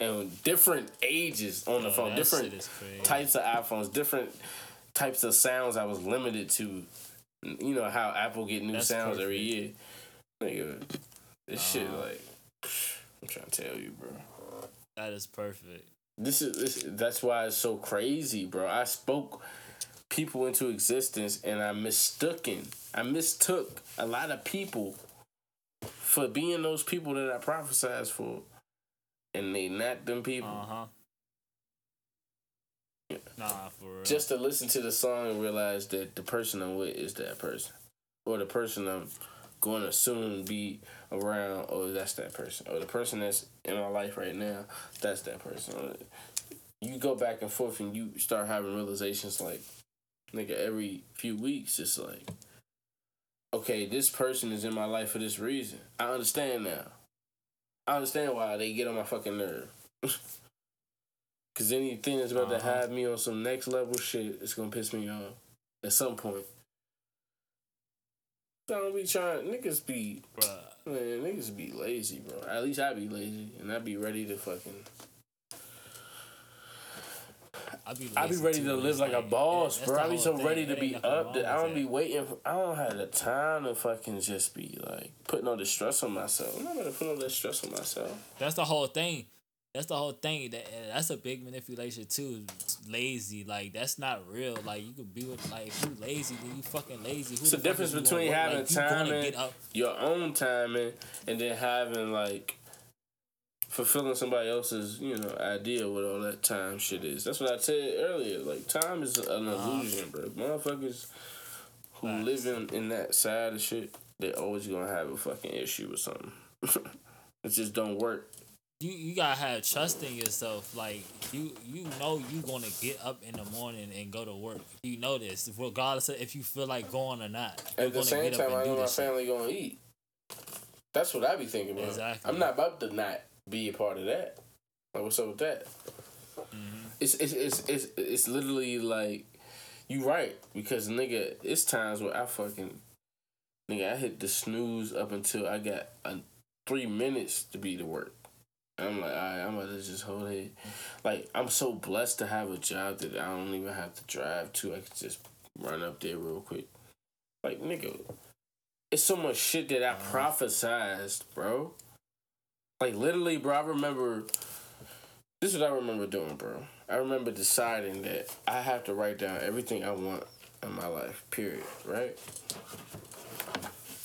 Speaker 1: and different ages on the phone, different
Speaker 2: shit is crazy.
Speaker 1: types of iPhones, different types of sounds. I was limited to. You know how Apple get new
Speaker 2: That's
Speaker 1: sounds every year, nigga. This shit
Speaker 2: Uh-huh.
Speaker 1: like. I'm trying to tell you, bro.
Speaker 2: That is perfect.
Speaker 1: This is this, that's why it's so crazy, bro. I spoke people into existence and I mistooken. I mistook a lot of people for being those people that I prophesized for. And they not them people.
Speaker 2: Uh huh. Nah, for real.
Speaker 1: Just to listen to the song and realize that the person I'm with is that person. Or the person I'm going to soon be around. Oh, that's that person. Or the person that's in our life right now. That's that person. You go back and forth and you start having realizations like, nigga, every few weeks, it's like, okay, this person is in my life for this reason. I understand now. I understand why they get on my fucking nerve. Cause anything that's about to
Speaker 2: Uh-huh.
Speaker 1: have me on some next level shit, it's gonna piss me off at some point. I don't be trying, niggas be,
Speaker 2: Bruh.
Speaker 1: man, niggas be lazy, bro. At least I be lazy, and I be ready to fucking.
Speaker 2: I be,
Speaker 1: I be ready to live
Speaker 2: it's
Speaker 1: like, a boss,
Speaker 2: that's
Speaker 1: bro. I be so
Speaker 2: thing.
Speaker 1: ready to be up that I don't be waiting. For, I don't have the time to fucking just be like putting all the stress on myself. I'm not gonna put all that stress on myself.
Speaker 2: That's the whole thing. That's the whole thing. That that's a big manipulation too. Lazy, like that's not real. Like you could be with like if you lazy, then you fucking lazy. Who
Speaker 1: It's
Speaker 2: the
Speaker 1: the difference between having
Speaker 2: like,
Speaker 1: timing, your own timing, and then having like fulfilling somebody else's, you know, idea what all that time shit is. That's what I said earlier. Like time is an uh-huh. illusion, bro. Motherfuckers who
Speaker 2: Facts.
Speaker 1: live in, in that side of shit, they always gonna have a fucking issue with something. it just don't work.
Speaker 2: You you gotta have trust in yourself. Like you you know you gonna get up in the morning and go to work. You know this, regardless of if you feel like going or not.
Speaker 1: At the same time,
Speaker 2: and
Speaker 1: I know my
Speaker 2: this shit.
Speaker 1: family gonna eat. That's what I be thinking about.
Speaker 2: Exactly.
Speaker 1: I'm not about to not be a part of that. Like, what's up with that?
Speaker 2: Mm-hmm.
Speaker 1: It's, it's it's it's it's literally like you right because nigga, it's times where I fucking nigga I hit the snooze up until I got uh, three minutes to be to work. I'm like, all right, I'm about to just hold it. Like, I'm so blessed to have a job that I don't even have to drive to. I can just run up there real quick. Like, nigga, it's so much shit that I uh-huh. prophesized, bro. Like, literally, bro, I remember. This is what I remember doing, bro. I remember deciding that I have to write down everything I want in my life, period, right?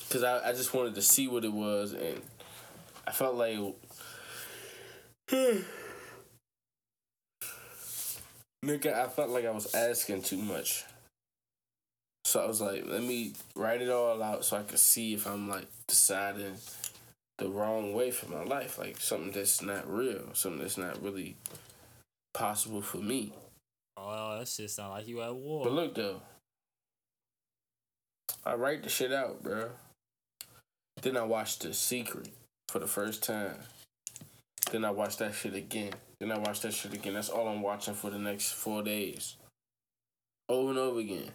Speaker 1: Because I, I just wanted to see what it was, and I felt like. Nigga, I felt like I was asking too much. So I was like, let me write it all out so I could see if I'm like deciding the wrong way for my life. Like something that's not real, something that's not really possible for me.
Speaker 2: Oh, oh that shit sound like you at war.
Speaker 1: But look though, I write the shit out, bro. Then I watched The Secret for the first time. Then I watched that shit again. Then I watched that shit again. That's all I'm watching for the next four days. Over and over again.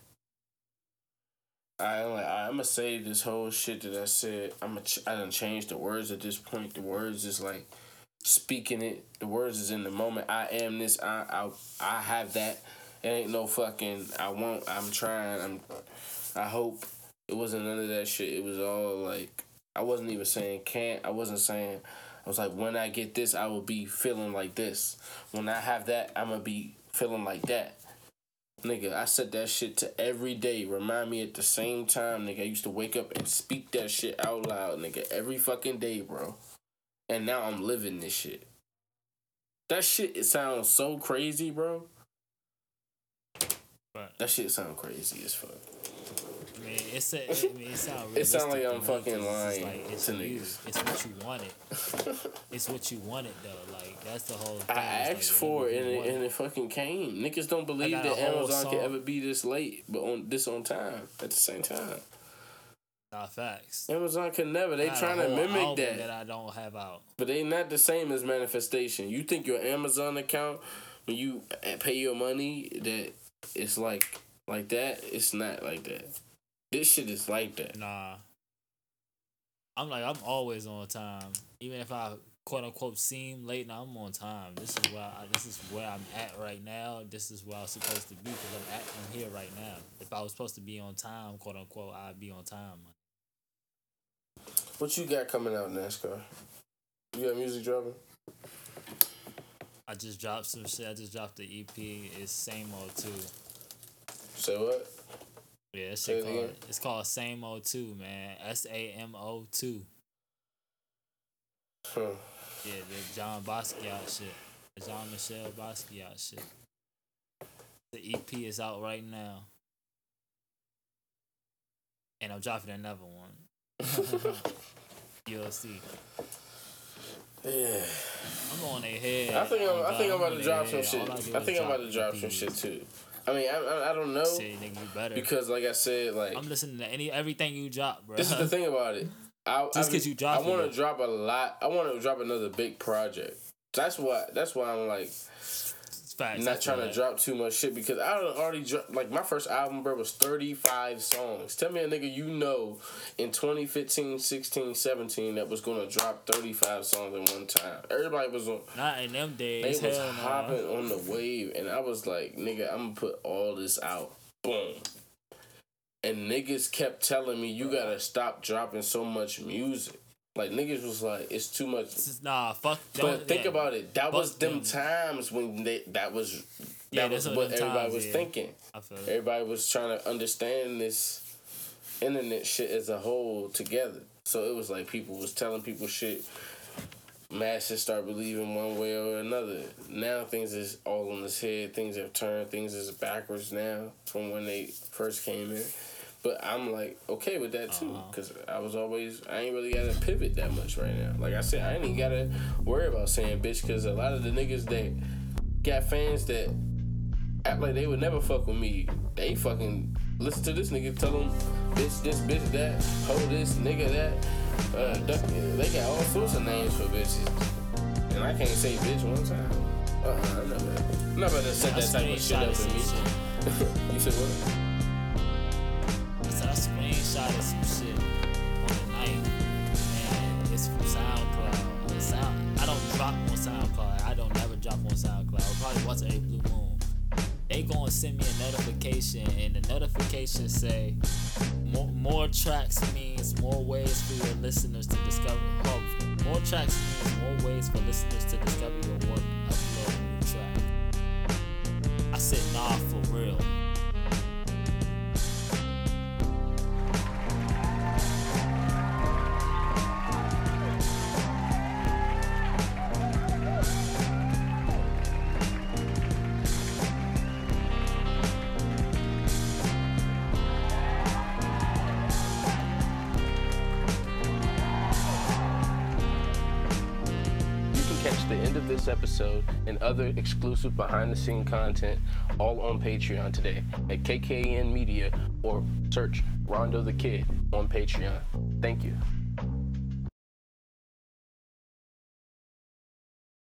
Speaker 1: I like I'm gonna say this whole shit that I said. I'm a I done changed the words at this point. The words is like speaking it. The words is in the moment. I am this. I I I have that. It ain't no fucking. I won't. I'm trying. I'm. I hope it wasn't none of that shit. It was all like I wasn't even saying can't. I wasn't saying. Was like when I get this, I will be feeling like this. When I have that, I'm gonna be feeling like that. Nigga, I said that shit to every day. Remind me at the same time, nigga. I used to wake up and speak that shit out loud, nigga, every fucking day, bro. And now I'm living this shit. That shit it sounds so crazy, bro. That shit sound crazy as fuck.
Speaker 2: I mean, it's a, I mean, it sound
Speaker 1: It sound like I'm fucking
Speaker 2: 'cause it's
Speaker 1: lying
Speaker 2: like, it's
Speaker 1: to
Speaker 2: you.
Speaker 1: niggas.
Speaker 2: It's what you wanted. It's what you wanted though. Like that's the whole.
Speaker 1: I
Speaker 2: Thing. Like,
Speaker 1: asked for it and it, and it fucking came. Niggas don't believe that Amazon
Speaker 2: song.
Speaker 1: can ever be this late, but on this on time at the same time.
Speaker 2: Nah, facts.
Speaker 1: Amazon can never. They
Speaker 2: I
Speaker 1: trying to mimic that.
Speaker 2: that I don't have out.
Speaker 1: But they not the same as manifestation. You think your Amazon account when you eh, pay your money that it's like like that? It's not like that. This shit is like that.
Speaker 2: Nah. I'm like I'm always on time, even if I quote unquote seem late. Now I'm on time. This is where I, this is where I'm at right now. This is where I'm supposed to be because I'm at I'm here right now. If I was supposed to be on time, quote unquote, I'd be on time.
Speaker 1: What you got coming out, NASCAR? You got music dropping?
Speaker 2: I just dropped some shit. I just dropped the EP. It's same old too.
Speaker 1: Say what?
Speaker 2: Yeah, that shit called,
Speaker 1: again.
Speaker 2: it's called Same O Two, man. S A M O two. Yeah, the John Basquiat shit. The Jean-Michel Basquiat shit. The EP is out right now. And I'm dropping another one. You'll see.
Speaker 1: Yeah.
Speaker 2: I'm on their head.
Speaker 1: I think I'm.
Speaker 2: Oh,
Speaker 1: I think I'm about to drop some shit.
Speaker 2: I
Speaker 1: I think I'm about to drop some shit too. I mean, I, I, don't know
Speaker 2: Shit, nigga, you better.
Speaker 1: because, like I said, like
Speaker 2: I'm listening to any everything you drop, bro.
Speaker 1: this is the thing about it. I,
Speaker 2: Just
Speaker 1: I,
Speaker 2: 'cause you drop
Speaker 1: I want to drop a lot. I want to drop another big project. That's why. That's why I'm like
Speaker 2: Facts,
Speaker 1: not trying to drop too much shit because I already dropped like my first album, bro, was 35 songs. Tell me a nigga you know in 2015, 16, 17 that was gonna drop 35 songs in one time. Everybody was on.
Speaker 2: Not in them days.
Speaker 1: They was
Speaker 2: Hell no.
Speaker 1: hopping on the wave, and I was like, nigga, I'm gonna put all this out. Boom. And niggas kept telling me, you gotta stop dropping so much music. Like, niggas was like, it's too much.
Speaker 2: Nah, fuck.
Speaker 1: But think
Speaker 2: yeah.
Speaker 1: about it. That was them
Speaker 2: them.
Speaker 1: times when they, that was that
Speaker 2: Yeah,
Speaker 1: was
Speaker 2: that's
Speaker 1: what everybody
Speaker 2: times,
Speaker 1: was
Speaker 2: yeah.
Speaker 1: thinking.
Speaker 2: I feel it.
Speaker 1: Everybody was trying to understand this internet shit as a whole together. So it was like people was telling people shit. Masses start believing one way or another. Now things is all on his head. Things have turned. Things is backwards now from when they first came in. But I'm like okay with that too,
Speaker 2: Uh-huh.
Speaker 1: cause I was always I ain't really gotta pivot that much right now. Like I said, I ain't even gotta worry about saying bitch, cause a lot of the niggas that got fans that act like they would never fuck with me. They fucking listen to this nigga, tell them bitch this, bitch that, hoe this, nigga that. Uh, duck, they got all sorts of names for bitches, and I can't say bitch one time. Uh, uh I'm never, I'm never gonna set that type of shit up for me. you said what?
Speaker 2: I screenshotted some shit on the night, and it's from SoundCloud. Sound, I don't drop on SoundCloud. I don't never drop on SoundCloud. I Probably once a blue moon. They gonna send me a notification, and the notification say more, more tracks means more ways for your listeners to discover. Oh, more tracks means more ways for listeners to discover your work. Upload a new track. I said nah for real.
Speaker 1: Exclusive behind the scene content all on Patreon today at KKN Media or search Rondo the Kid on Patreon. Thank you.